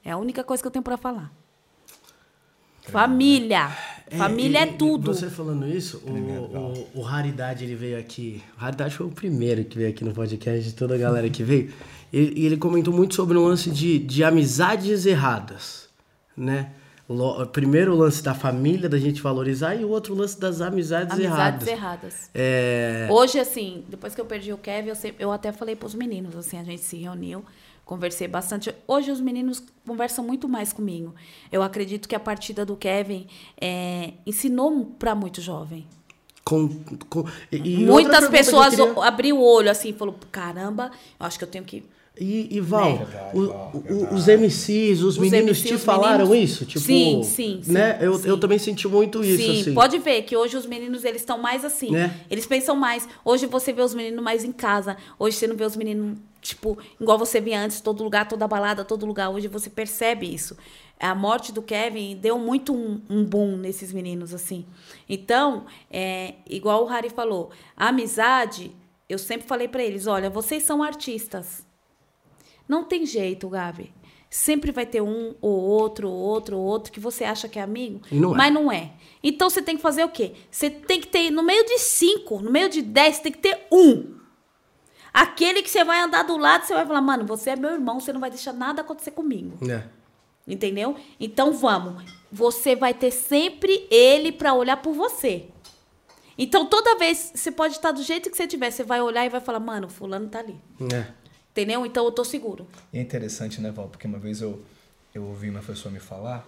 É a única coisa que eu tenho pra falar. Família. Família é, e- e tudo. Você falando isso, o, o, o Raridade ele veio aqui. O Raridade foi o primeiro que veio aqui no podcast de toda a galera que veio. E e ele comentou muito sobre um lance de, de amizades erradas, né? Primeiro o lance da família, da gente valorizar, e o outro lance das amizades, Amizades erradas. erradas. É, Hoje, assim, depois que eu perdi o Kevin, eu, sempre- eu até falei pros meninos, assim, a gente se reuniu, conversei bastante. Hoje os meninos conversam muito mais comigo. Eu acredito que a partida do Kevin é, ensinou para muito jovem. com, com, e- e Muitas pergunta que pessoas queria- abriu o olho assim e falou: caramba, eu acho que eu tenho que. E, e Val, Verdade, o- o- verdade. os MCs, os, Os meninos MCs, te os falaram meninos- isso? Tipo, Sim, sim, sim, né? eu, sim. eu também senti muito isso, Sim, assim. pode ver que hoje os meninos eles estão mais assim. Né? Eles pensam mais. Hoje você vê os meninos mais em casa. Hoje você não vê os meninos, tipo, igual você via antes, todo lugar, toda balada, todo lugar. Hoje você percebe isso. A morte do Kevin deu muito um, um boom nesses meninos, assim. Então, é, igual o Harry falou, a amizade, eu sempre falei pra eles: olha, vocês são artistas. Não tem jeito, Gabi. Sempre vai ter um ou outro, ou outro, ou outro que você acha que é amigo, não é. mas não é. Então você tem que fazer o quê? Você tem que ter, no meio de cinco, no meio de dez, tem que ter um. Aquele que você vai andar do lado, você vai falar, mano, você é meu irmão, você não vai deixar nada acontecer comigo. É. Entendeu? Então vamos. Você vai ter sempre ele pra olhar por você. Então toda vez, você pode estar do jeito que você tiver, você vai olhar e vai falar, mano, fulano tá ali. É. Entendeu? Então eu tô seguro. E é interessante, né, Val? Porque uma vez eu, eu ouvi uma pessoa me falar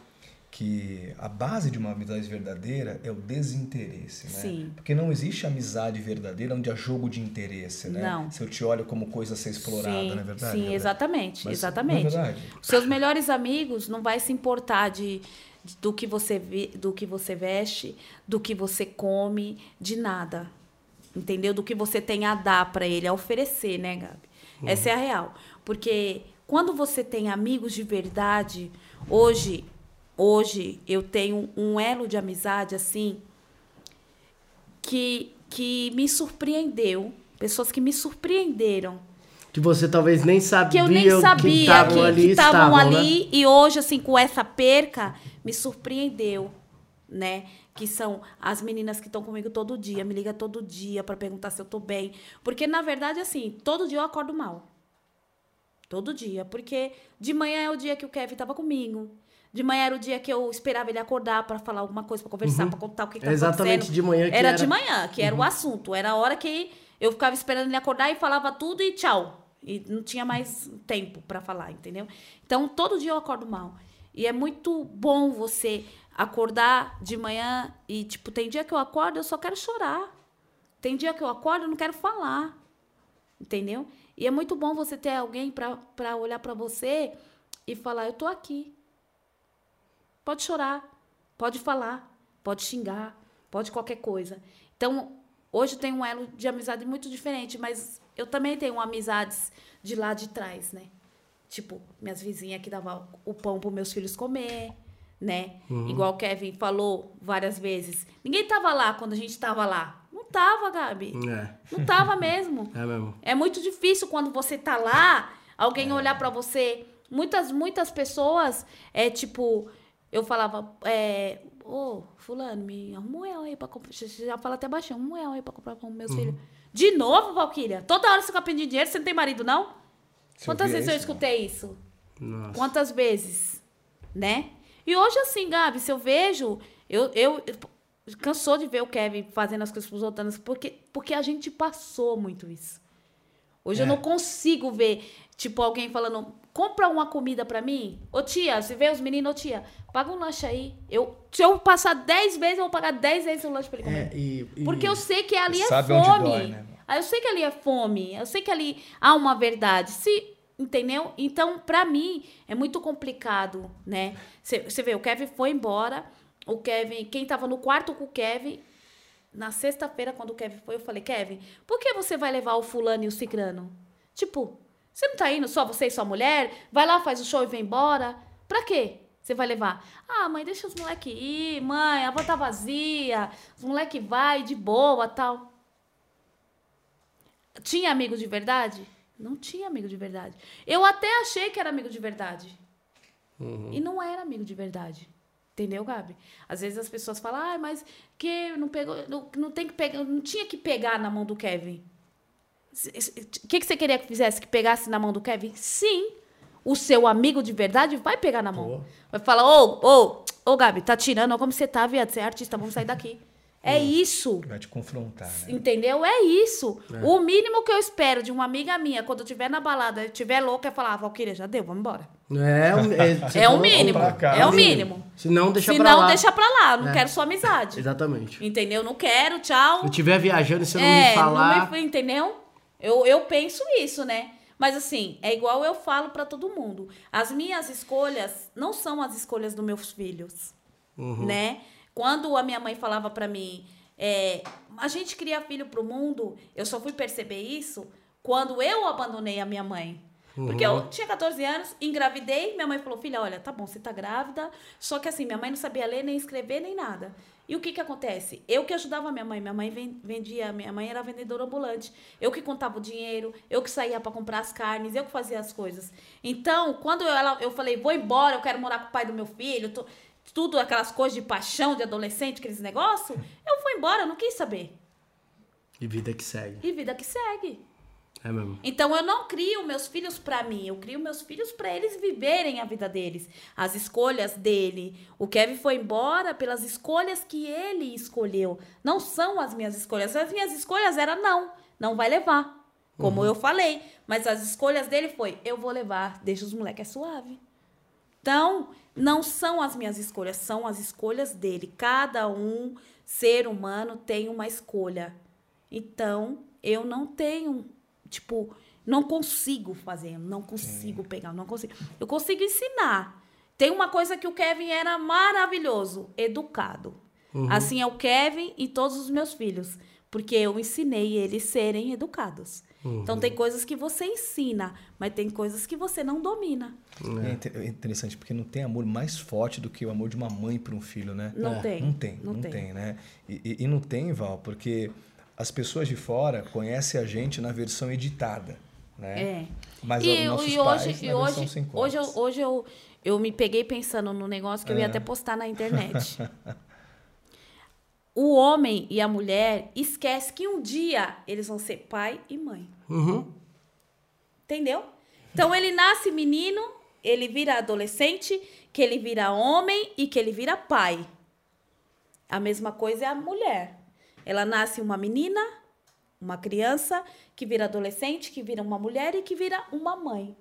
que a base de uma amizade verdadeira é o desinteresse, né? Sim. Porque não existe amizade verdadeira onde há jogo de interesse, né? Não. Se eu te olho como coisa a ser explorada, sim, não é verdade? sim, exatamente, Mas exatamente. é verdade? Os seus melhores amigos não vai se importar de, de- do que você do que você veste, do que você come, de nada. Entendeu? Do que você tem a dar para ele, a oferecer, né, Gabi? Essa é a real. Porque quando você tem amigos de verdade, hoje, hoje eu tenho um elo de amizade assim que que me surpreendeu, pessoas que me surpreenderam Que você talvez nem sabia que eu nem que sabia estavam que ali, estavam estavam, ali né? e hoje assim com essa perca me surpreendeu, né? Que são as meninas que estão comigo todo dia, me liga todo dia para perguntar se eu tô bem, porque na verdade assim, todo dia eu acordo mal. Todo dia, porque de manhã é o dia que o Kevin tava comigo. De manhã era o dia que eu esperava ele acordar para falar alguma coisa, para conversar, Uhum. para contar o que, que tá exatamente acontecendo. de manhã que era, era. de manhã, que era o assunto. Era a hora que eu ficava esperando ele acordar e falava tudo e tchau. E não tinha mais tempo para falar, entendeu? Então, todo dia eu acordo mal. E é muito bom você acordar de manhã e, tipo, tem dia que eu acordo eu só quero chorar. Tem dia que eu acordo eu não quero falar. Entendeu? E é muito bom você ter alguém para olhar para você e falar: Eu tô aqui. Pode chorar, pode falar, pode xingar, pode qualquer coisa. Então, hoje tem um elo de amizade muito diferente, mas eu também tenho amizades de lá de trás, né? Tipo, minhas vizinhas que davam o pão para meus filhos comer, né? Igual o Kevin falou várias vezes. Ninguém tava lá quando a gente tava lá. Não tava, Gabi. É, Não tava mesmo. é mesmo. É muito difícil quando você tá lá, alguém olhar pra você. Muitas, muitas pessoas, é tipo, eu falava, é, ô, fulano, me arruma um real aí pra comprar. Você já fala até baixinho, um real aí pra comprar com meus filhos. De novo, Valquíria? Toda hora você fica pedindo dinheiro, você não tem marido, não? Você Quantas vezes eu isso, não? escutei isso? Nossa. Quantas vezes? Né? E hoje, assim, Gabi, se eu vejo, eu, eu, eu- cansou de ver o Kevin fazendo as coisas pros outros, porque, porque a gente passou muito isso. Hoje eu É. não consigo ver, tipo, alguém falando, compra uma comida pra mim. Ô tia, você vê os meninos, ô tia, paga um lanche aí. Eu, se eu passar 10 vezes, eu vou pagar 10 vezes o lanche pra ele comer. É, e, e- Porque eu sei que ali é fome. dói, né? Ah, Eu sei que ali é fome. Eu sei que ali há uma verdade. Se, entendeu? Então, pra mim, é muito complicado, né? Você vê, o Kevin foi embora. O Kevin, quem tava no quarto com o Kevin, na sexta-feira, quando o Kevin foi, eu falei, Kevin, por que você vai levar o fulano e o cicrano? Tipo, você não tá indo só você e sua mulher? Vai lá, faz o show e vem embora. Pra quê? Você vai levar? Ah, mãe, deixa os moleques ir, mãe, a van tá vazia, os moleques vai de boa, tal. Tinha amigo de verdade? Não tinha amigo de verdade. Eu até achei que era amigo de verdade. E não era amigo de verdade. Entendeu, Gabi? Às vezes as pessoas falam, ah, mas que não pegou, não, não tem que pegar, não tinha que pegar na mão do Kevin. O que, que você queria que fizesse? Que pegasse na mão do Kevin? Sim. O seu amigo de verdade vai pegar na mão. Pô. Vai falar, ô, ô, ô, Gabi, tá tirando, olha como você tá, viado. Você é artista, vamos sair daqui. É isso. Vai te confrontar, né? Entendeu? É isso. O mínimo que eu espero de uma amiga minha, quando eu estiver na balada, eu estiver louca, é falar, ah, Valquíria, já deu, vamos embora. É, o- é, É o mínimo. cá. É o mínimo. Se não, deixa Se pra não, lá. deixa pra lá. Não É. quero sua amizade. Exatamente. Entendeu? Não quero, tchau. Se eu estiver viajando e você não é, me falar... não me, entendeu? Eu, eu penso isso, né? Mas assim, é igual eu falo pra todo mundo. As minhas escolhas não são as escolhas dos meus filhos, Uhum. né? Quando a minha mãe falava pra mim, é, a gente cria filho pro mundo, eu só fui perceber isso quando eu abandonei a minha mãe. Porque Uhum. eu tinha 14 anos, engravidei, minha mãe falou: filha, olha, tá bom, você tá grávida. Só que assim, minha mãe não sabia ler, nem escrever, nem nada. E o que que acontece? Eu que ajudava minha mãe. Minha mãe ven- vendia, minha mãe era vendedora ambulante. Eu que contava o dinheiro, eu que saía para comprar as carnes, eu que fazia as coisas. Então, quando eu, ela, eu falei, vou embora, eu quero morar com o pai do meu filho, tô- tudo aquelas coisas de paixão, de adolescente, aqueles negócios, eu fui embora, eu não quis saber. E vida que segue. E vida que segue. É mesmo. Então eu não crio meus filhos para mim, eu crio meus filhos para eles viverem a vida deles, as escolhas dele. O Kevin foi embora pelas escolhas que ele escolheu, não são as minhas escolhas. As minhas escolhas eram não, não vai levar, como eu falei, mas as escolhas dele foi eu vou levar, deixa os moleques é suave. Então, não são as minhas escolhas, são as escolhas dele. Cada um ser humano tem uma escolha. Então, eu não tenho, tipo, não consigo fazer, não consigo pegar, não consigo. Eu consigo ensinar. Tem uma coisa que o Kevin era maravilhoso, educado. Assim é o Kevin e todos os meus filhos, porque eu ensinei eles serem educados. Então tem coisas que você ensina, mas tem coisas que você não domina. É inte- é interessante, porque não tem amor mais forte do que o amor de uma mãe para um filho, né? Não É. tem, Não tem, não não, tem. tem. né? E, e- e não tem, Val, porque as pessoas de fora conhecem a gente na versão editada, né? É. Mas e, os nossos e pais hoje, na e versão hoje, sem hoje, eu, hoje eu, eu me peguei pensando no negócio que eu ia até postar na internet. o homem e a mulher esquece que um dia eles vão ser pai e mãe. Uhum. Entendeu? Então ele nasce menino, ele vira adolescente, que ele vira homem e que ele vira pai. A mesma coisa é a mulher. Ela nasce uma menina, uma criança, que vira adolescente, que vira uma mulher e que vira uma mãe.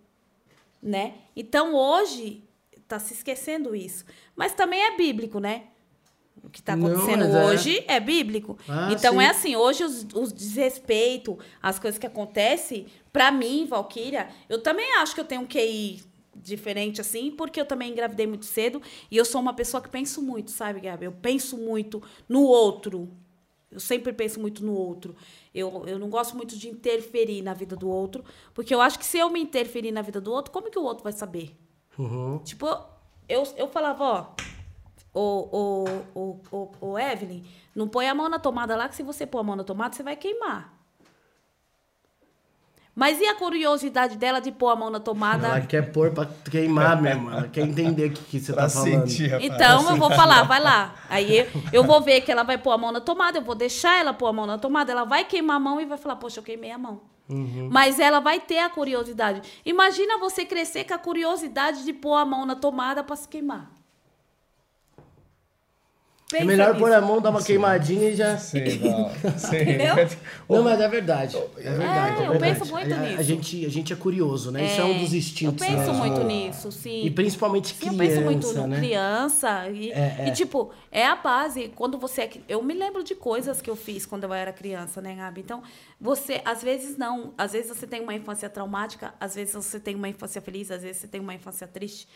Né? Então hoje tá se esquecendo isso. Mas também é bíblico, né? O que está Não, acontecendo mas é. hoje é bíblico. Ah, então sim. é assim, hoje os, os desrespeito, as coisas que acontecem, pra mim, Valkyria, eu também acho que eu tenho um QI diferente assim, porque eu também engravidei muito cedo e eu sou uma pessoa que penso muito, sabe, Gabi? Eu penso muito no outro. Eu sempre penso muito no outro. Eu, eu não gosto muito de interferir na vida do outro, porque eu acho que se eu me interferir na vida do outro, como que o outro vai saber? Uhum. Tipo, eu, eu falava, ó, ô, ô, ô, ô, ô, Evelyn, não põe a mão na tomada lá, que se você pôr a mão na tomada, você vai queimar. Mas e a curiosidade dela de pôr a mão na tomada? Ela quer pôr pra queimar mesmo. Ela quer entender o que, que você Pra tá falando. sentir, rapaz. Então eu vou falar, vai lá. Aí eu vou ver que ela vai pôr a mão na tomada, eu vou deixar ela pôr a mão na tomada, ela vai queimar a mão e vai falar, poxa, eu queimei a mão. Mas ela vai ter a curiosidade. Imagina você crescer com a curiosidade de pôr a mão na tomada para se queimar. É Pensa melhor nisso. pôr a mão, dar uma queimadinha e já. Sim. Sim. Entendeu? Não, mas é verdade. É verdade. É, é eu verdade. penso muito a, nisso. A gente, a gente é curioso, né? Isso é um dos instintos. Eu penso mesmo. muito nisso, sim. E principalmente Sim, criança, eu penso muito no né? criança. E, É, é. e, tipo, é a base. Quando você é. Eu me lembro de coisas que eu fiz quando eu era criança, né, Gabi? Então, você, às vezes não. Às vezes você tem uma infância traumática, às vezes você tem uma infância feliz, às vezes você tem uma infância triste.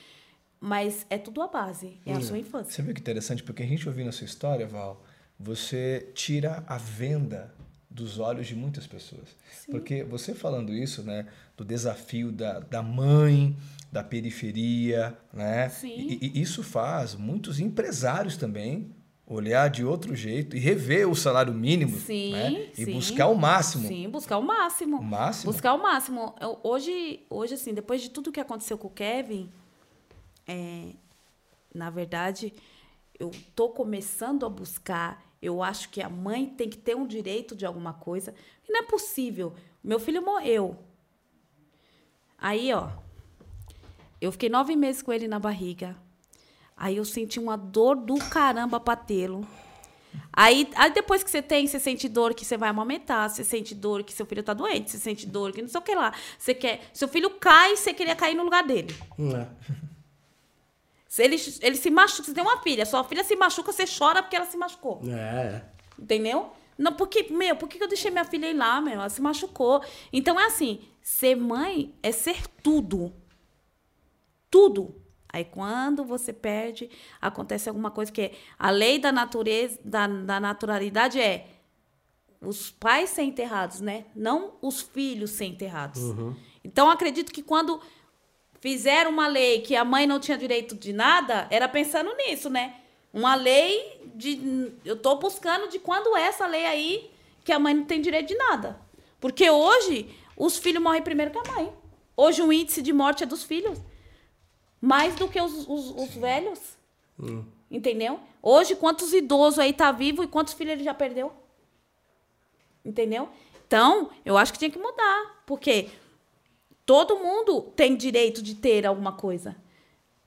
Mas é tudo a base. É a sua infância. Você viu que interessante? Porque a gente ouvindo a sua história, Val, você tira a venda dos olhos de muitas pessoas. Porque você falando isso, né, do desafio da, da mãe, da periferia, né? Sim. E, e isso faz muitos empresários também olhar de outro jeito e rever o salário mínimo, Sim, né? E sim. buscar o máximo. Sim, buscar o máximo. O máximo? Buscar o máximo. Eu- hoje, hoje, assim, depois de tudo que aconteceu com o Kevin, é, na verdade, eu tô começando a buscar. Eu acho que a mãe tem que ter um direito de alguma coisa. E não é possível. Meu filho morreu. Aí, ó, eu fiquei nove meses com ele na barriga. Aí eu senti uma dor do caramba pra tê-lo. Aí, aí depois que você tem, você sente dor que você vai amamentar, você sente dor que seu filho tá doente, você sente dor que não sei o que lá. Você quer. Seu filho cai, você queria cair no lugar dele. É. Se ele, ele se machuca, você tem uma filha, sua filha se machuca, você chora porque ela se machucou. É. Entendeu? Não, porque, meu, por que eu deixei minha filha ir lá, meu? Ela se machucou. Então é assim: ser mãe é ser tudo. Tudo. Aí quando você perde, acontece alguma coisa que é. A lei da natureza, da, da naturalidade é os pais serem enterrados, né? Não os filhos serem enterrados. Então acredito que quando fizeram uma lei que a mãe não tinha direito de nada, era pensando nisso, né? Uma lei de. Eu tô buscando de quando é essa lei aí que a mãe não tem direito de nada. Porque hoje os filhos morrem primeiro que a mãe. Hoje o índice de morte é dos filhos. Mais do que os, os, os velhos. Entendeu? Hoje, quantos idosos aí tá vivo e quantos filhos ele já perdeu? Entendeu? Então, eu acho que tinha que mudar. Porque todo mundo tem direito de ter alguma coisa.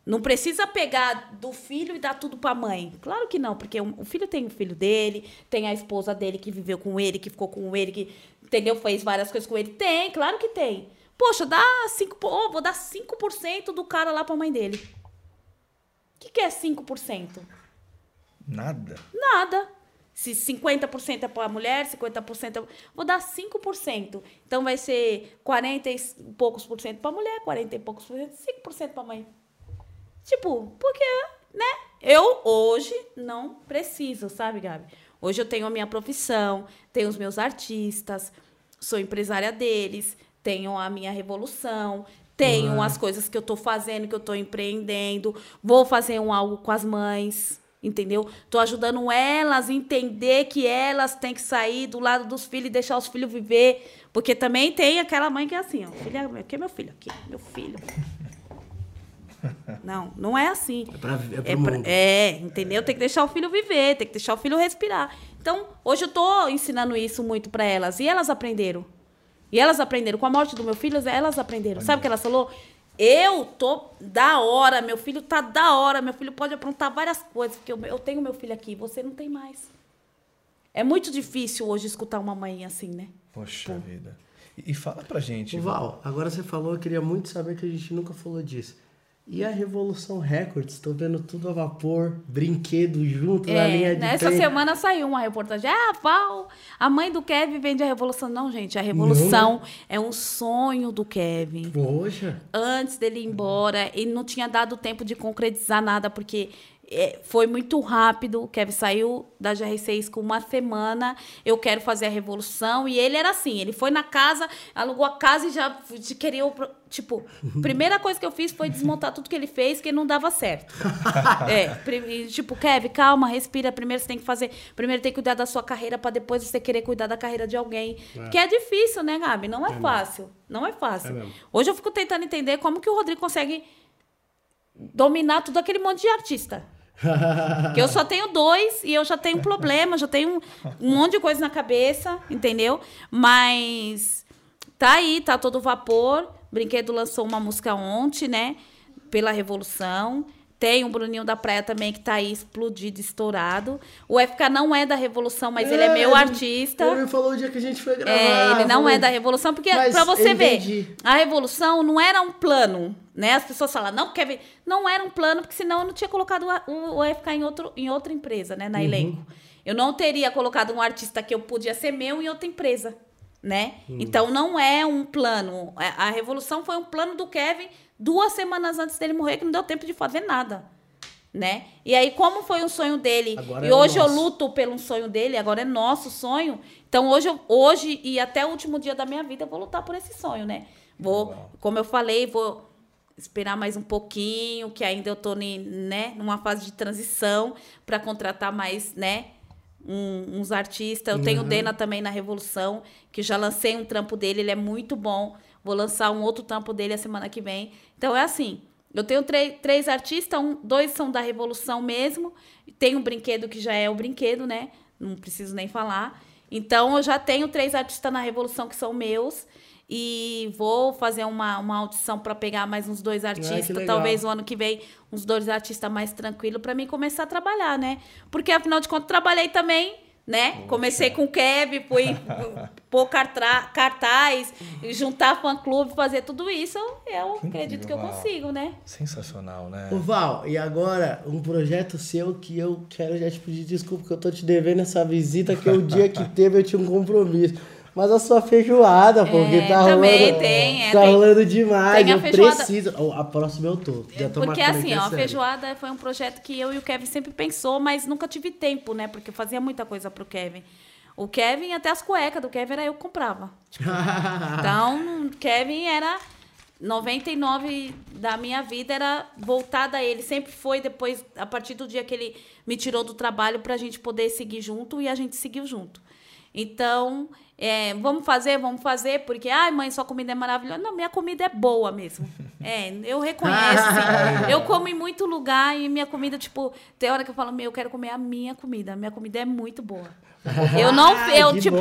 Não precisa pegar do filho e dar tudo pra mãe. Claro que não, porque o o filho tem o filho dele, tem a esposa dele que viveu com ele, que ficou com ele, que entendeu, fez várias coisas com ele. Tem, claro que tem. Poxa, dá 5%, oh, vou dar 5% do cara lá pra mãe dele. que, que é 5%? Nada. Nada. Se 50% é para a mulher, 50% é... Vou dar 5%. Então vai ser 40 e poucos por cento para a mulher, 40 e poucos por cento, 5% para a mãe. Tipo, porque, né? Eu hoje não preciso, sabe, Gabi? Hoje eu tenho a minha profissão, tenho os meus artistas, sou empresária deles, tenho a minha revolução, tenho uhum. as coisas que eu estou fazendo, que eu estou empreendendo, vou fazer um algo com as mães, entendeu? Tô ajudando elas a entender que elas têm que sair do lado dos filhos e deixar os filhos viver, porque também tem aquela mãe que é assim, ó, filha, aqui é meu filho, aqui, meu filho. Não, não é assim. É, pra, é, é, pra, é, entendeu? Tem que deixar o filho viver, tem que deixar o filho respirar. Então, hoje eu tô ensinando isso muito para elas e elas aprenderam. E elas aprenderam. Com a morte do meu filho, elas aprenderam. Sabe o que ela falou? Eu tô da hora, meu filho tá da hora, meu filho pode aprontar várias coisas, porque eu, eu tenho meu filho aqui, você não tem mais. É muito difícil hoje escutar uma mãe assim, né? Poxa Pô. vida. E, e fala pra gente. Val, agora você falou, eu queria muito saber que a gente nunca falou disso. E a Revolução Records, estou vendo tudo a vapor, brinquedo junto é, na linha de Nessa trem. semana saiu uma reportagem. Ah, Val, a mãe do Kevin vende a Revolução. Não, gente, a Revolução não. é um sonho do Kevin. Poxa. Antes dele ir embora, ele não tinha dado tempo de concretizar nada, porque é, foi muito rápido. O Kevin saiu da GR6 com uma semana. Eu quero fazer a revolução. E ele era assim: ele foi na casa, alugou a casa e já queria. Tipo, primeira coisa que eu fiz foi desmontar tudo que ele fez, que não dava certo. é, tipo, Kevin, calma, respira. Primeiro você tem que fazer. Primeiro tem que cuidar da sua carreira para depois você querer cuidar da carreira de alguém. É. Que é difícil, né, Gabi? Não é, é fácil. Mesmo. Não é fácil. É Hoje eu fico tentando entender como que o Rodrigo consegue dominar tudo aquele monte de artista. Que eu só tenho dois e eu já tenho problema, já tenho um, monte de coisa na cabeça, entendeu? Mas tá aí, tá todo vapor. Brinquedo lançou uma música ontem, né? Pela Revolução. Tem o Bruninho da Praia também, que tá aí explodido, estourado. O FK não é da Revolução, mas é, ele é meu artista. Ele falou o dia que a gente foi gravar. É, ele não é da Revolução, porque mas pra você ver, a Revolução não era um plano, né? As pessoas falam, não, Kevin, não era um plano, porque senão eu não tinha colocado o, o FK em, outro, em outra empresa, né? Na uhum. elenco. Eu não teria colocado um artista que eu podia ser meu em outra empresa, né? Uhum. Então não é um plano. A Revolução foi um plano do Kevin duas semanas antes dele morrer, que não deu tempo de fazer nada. Né? E aí, como foi um sonho dele, agora e é hoje eu luto pelo sonho dele, agora é nosso sonho. Então, hoje, eu, hoje e até o último dia da minha vida, eu vou lutar por esse sonho, né? Vou, como eu falei, vou esperar mais um pouquinho, que ainda eu tô né, numa fase de transição para contratar mais, né, um, uns artistas. Eu uhum. tenho o Dena também na Revolução, que já lancei um trampo dele, ele é muito bom. Vou lançar um outro tampo dele a semana que vem. Então é assim. Eu tenho três artistas, um, dois são da Revolução mesmo. Tem um brinquedo que já é o brinquedo, né? Não preciso nem falar. Então eu já tenho três artistas na Revolução que são meus. E vou fazer uma, uma audição para pegar mais uns dois artistas. Ah, talvez o ano que vem, uns dois artistas mais tranquilos, para mim começar a trabalhar, né? Porque afinal de contas, trabalhei também né? Poxa. Comecei com o Kev, fui pôr cartaz, juntar fã-clube, fazer tudo isso. Eu que acredito incrível, que eu Val. consigo, né? Sensacional, né? Ô Val, e agora um projeto seu que eu quero já te pedir desculpa que eu tô te devendo essa visita, que o dia que teve eu tinha um compromisso. Mas a sua feijoada, porque é, tá também rolando. tem, é, tá tem, rolando demais. Tem a eu feijoada... preciso. a próxima eu tô. Já tô porque assim, ó, a feijoada foi um projeto que eu e o Kevin sempre pensou, mas nunca tive tempo, né? Porque eu fazia muita coisa pro Kevin. O Kevin, até as cuecas do Kevin era eu que comprava. Tipo, então, o Kevin era 99 da minha vida era voltada a ele. Sempre foi depois, a partir do dia que ele me tirou do trabalho pra gente poder seguir junto e a gente seguiu junto. Então, é, vamos fazer, vamos fazer, porque, ai, mãe, sua comida é maravilhosa. Não, minha comida é boa mesmo. É, eu reconheço. Assim, eu como em muito lugar e minha comida, tipo, tem hora que eu falo, meu, eu quero comer a minha comida. Minha comida é muito boa. Eu não, ah, eu, tipo,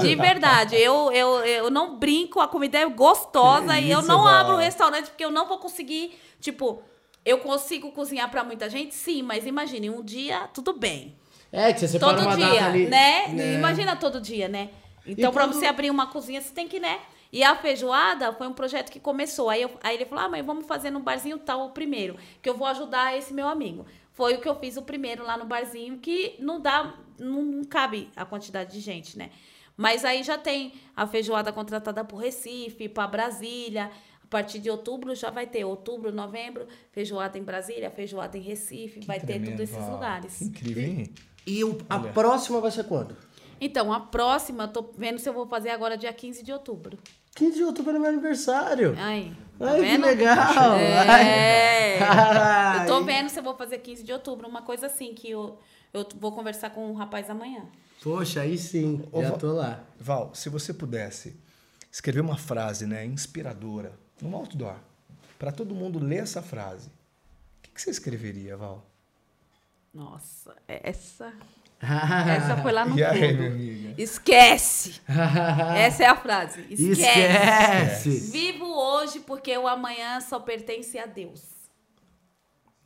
de verdade, eu, eu, eu não brinco, a comida é gostosa e eu não abro o restaurante porque eu não vou conseguir, tipo, eu consigo cozinhar para muita gente? Sim, mas imagine, um dia, tudo bem. É, que você separa todo dia, ali, né? né? Imagina todo dia, né? Então, para você abrir uma cozinha, você tem que, né? E a feijoada foi um projeto que começou. Aí, eu, aí ele falou: ah, mãe, vamos fazer no barzinho tal o primeiro, que eu vou ajudar esse meu amigo. Foi o que eu fiz o primeiro lá no barzinho, que não dá, não, não cabe a quantidade de gente, né? Mas aí já tem a feijoada contratada por Recife, para Brasília. A partir de outubro já vai ter outubro, novembro, feijoada em Brasília, feijoada em Recife, Que vai ter tremendo, todos esses lugares. Que incrível, hein? E o- a Olha. próxima vai ser quando? Então, a próxima, tô vendo se eu vou fazer agora dia 15 de outubro. 15 de outubro é meu aniversário. Aí, tá Ai, que legal. É. Ai. Eu tô vendo se eu vou fazer 15 de outubro, uma coisa assim, que eu, eu vou conversar com o rapaz amanhã. Poxa, aí sim, Ô, já Val- tô lá. Val, se você pudesse escrever uma frase, né, inspiradora, num outdoor, para todo mundo ler essa frase, o que, que você escreveria, Val? Nossa, essa. Essa foi lá no E aí, minha fundo. amiga? Esquece! Essa é a frase. Esquece. Esquece. Vivo hoje porque o amanhã só pertence a Deus.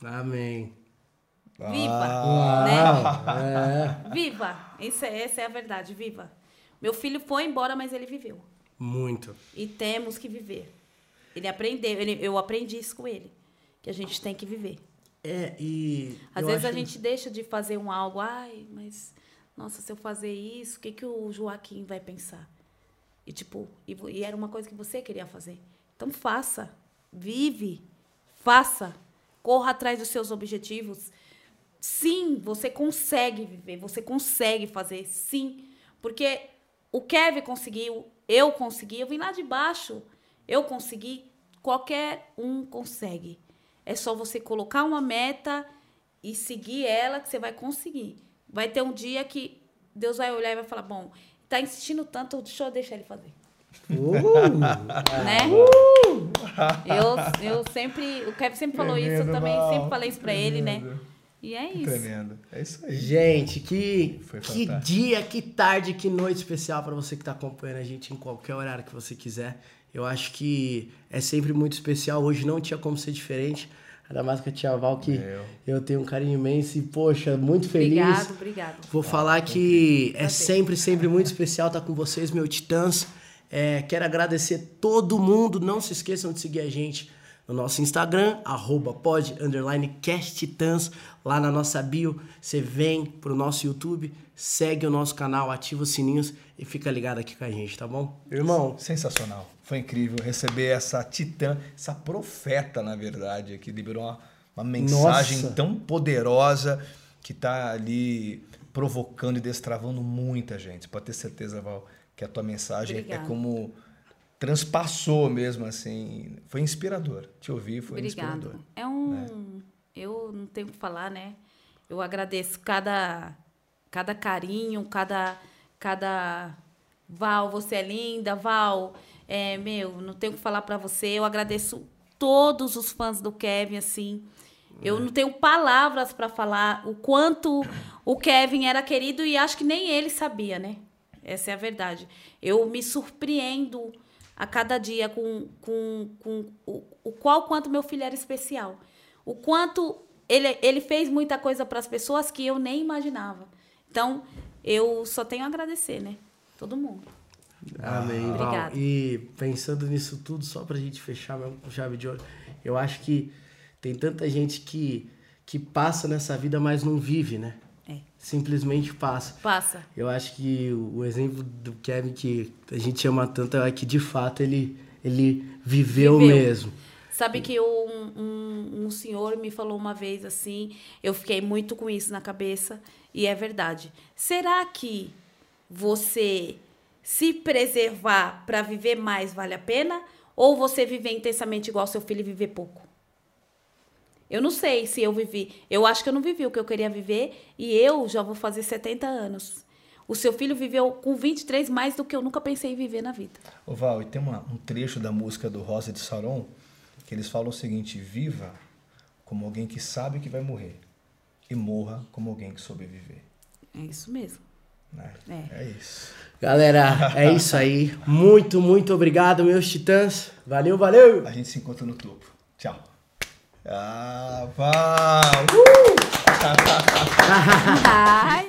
Amém. Viva! Ah, Né? Viva! Isso é, essa é a verdade, viva. Meu filho foi embora, mas ele viveu. Muito. E temos que viver. Ele aprendeu, ele- eu aprendi isso com ele. Que a gente tem que viver. É, e. Às vezes a gente deixa de fazer um algo, ai, mas nossa, se eu fazer isso, o que, que o Joaquim vai pensar? E tipo, e, e era uma coisa que você queria fazer. Então faça, vive, faça, corra atrás dos seus objetivos. Sim, você consegue viver, você consegue fazer, sim. Porque o Kevin conseguiu, eu consegui, eu vim lá de baixo, eu consegui, qualquer um consegue. É só você colocar uma meta e seguir ela que você vai conseguir. Vai ter um dia que Deus vai olhar e vai falar: bom, tá insistindo tanto, deixa eu deixar ele fazer. Uh, Né? Eu, eu sempre. O Kevin sempre falou isso, eu Tremendo, também Val. sempre falei isso pra ele, né? Tremendo. E é isso. Tremendo. É isso aí. gente, que, que dia, que tarde, que noite especial pra você que tá acompanhando a gente em qualquer horário que você quiser. Eu acho que é sempre muito especial. Hoje não tinha como ser diferente. Ainda mais com a tia Val, que Eu. eu tenho um carinho imenso e, poxa, muito feliz. Obrigado, obrigado. Vou falar que é sempre, sempre muito especial estar com vocês, meu titãs. É, quero agradecer todo mundo. Não se esqueçam de seguir a gente no nosso Instagram, arroba pod, underline. Lá na nossa bio, você vem pro nosso YouTube, segue o nosso canal, ativa os sininhos e fica ligado aqui com a gente, tá bom? Irmão, Sensacional. Foi incrível receber essa titã, essa profeta, na verdade, que liberou uma, uma mensagem Nossa. tão poderosa que está ali provocando e destravando muita gente. Pode ter certeza, Val, que a tua mensagem é Obrigada. como transpassou mesmo, assim. Foi inspirador. Te ouvir foi Obrigado. inspirador. É um. Eu não tenho o que falar, né? Eu agradeço cada, cada carinho, cada. cada Val, você é linda, Val. É, meu, não tenho o que falar pra você. Eu agradeço todos os fãs do Kevin, assim. Eu não tenho palavras pra falar o quanto o Kevin era querido e acho que nem ele sabia, né? Essa é a verdade. Eu me surpreendo a cada dia com, com, com o, o qual quanto meu filho era especial. O quanto ele, ele fez muita coisa para as pessoas que eu nem imaginava. Então, eu só tenho a agradecer, né? Todo mundo. Amém, Val. Obrigada. E pensando nisso tudo, só pra gente fechar mesmo com chave de ouro, eu acho que tem tanta gente que, que passa nessa vida, mas não vive, né? É. Simplesmente passa. Passa. Eu acho que o o exemplo do Kevin que a gente ama tanto é que de fato ele, ele viveu, Viveu. mesmo. Sabe que um, um, um senhor me falou uma vez assim, eu fiquei muito com isso na cabeça, e é verdade. Será que você se preservar para viver mais vale a pena? Ou você viver intensamente igual seu filho e viver pouco? Eu não sei se eu vivi. Eu acho que eu não vivi o que eu queria viver e eu já vou fazer 70 anos. O seu filho viveu com 23 mais do que eu nunca pensei em viver na vida. Ô Val, e tem uma- um trecho da música do Rosa de Saron que eles falam o seguinte: viva como alguém que sabe que vai morrer e morra como alguém que sobreviver. É isso mesmo. Né? É. é isso. Galera, é isso aí. Muito, muito obrigado, meus titãs. Valeu, valeu! A gente se encontra no topo. Tchau. Ah! Uh!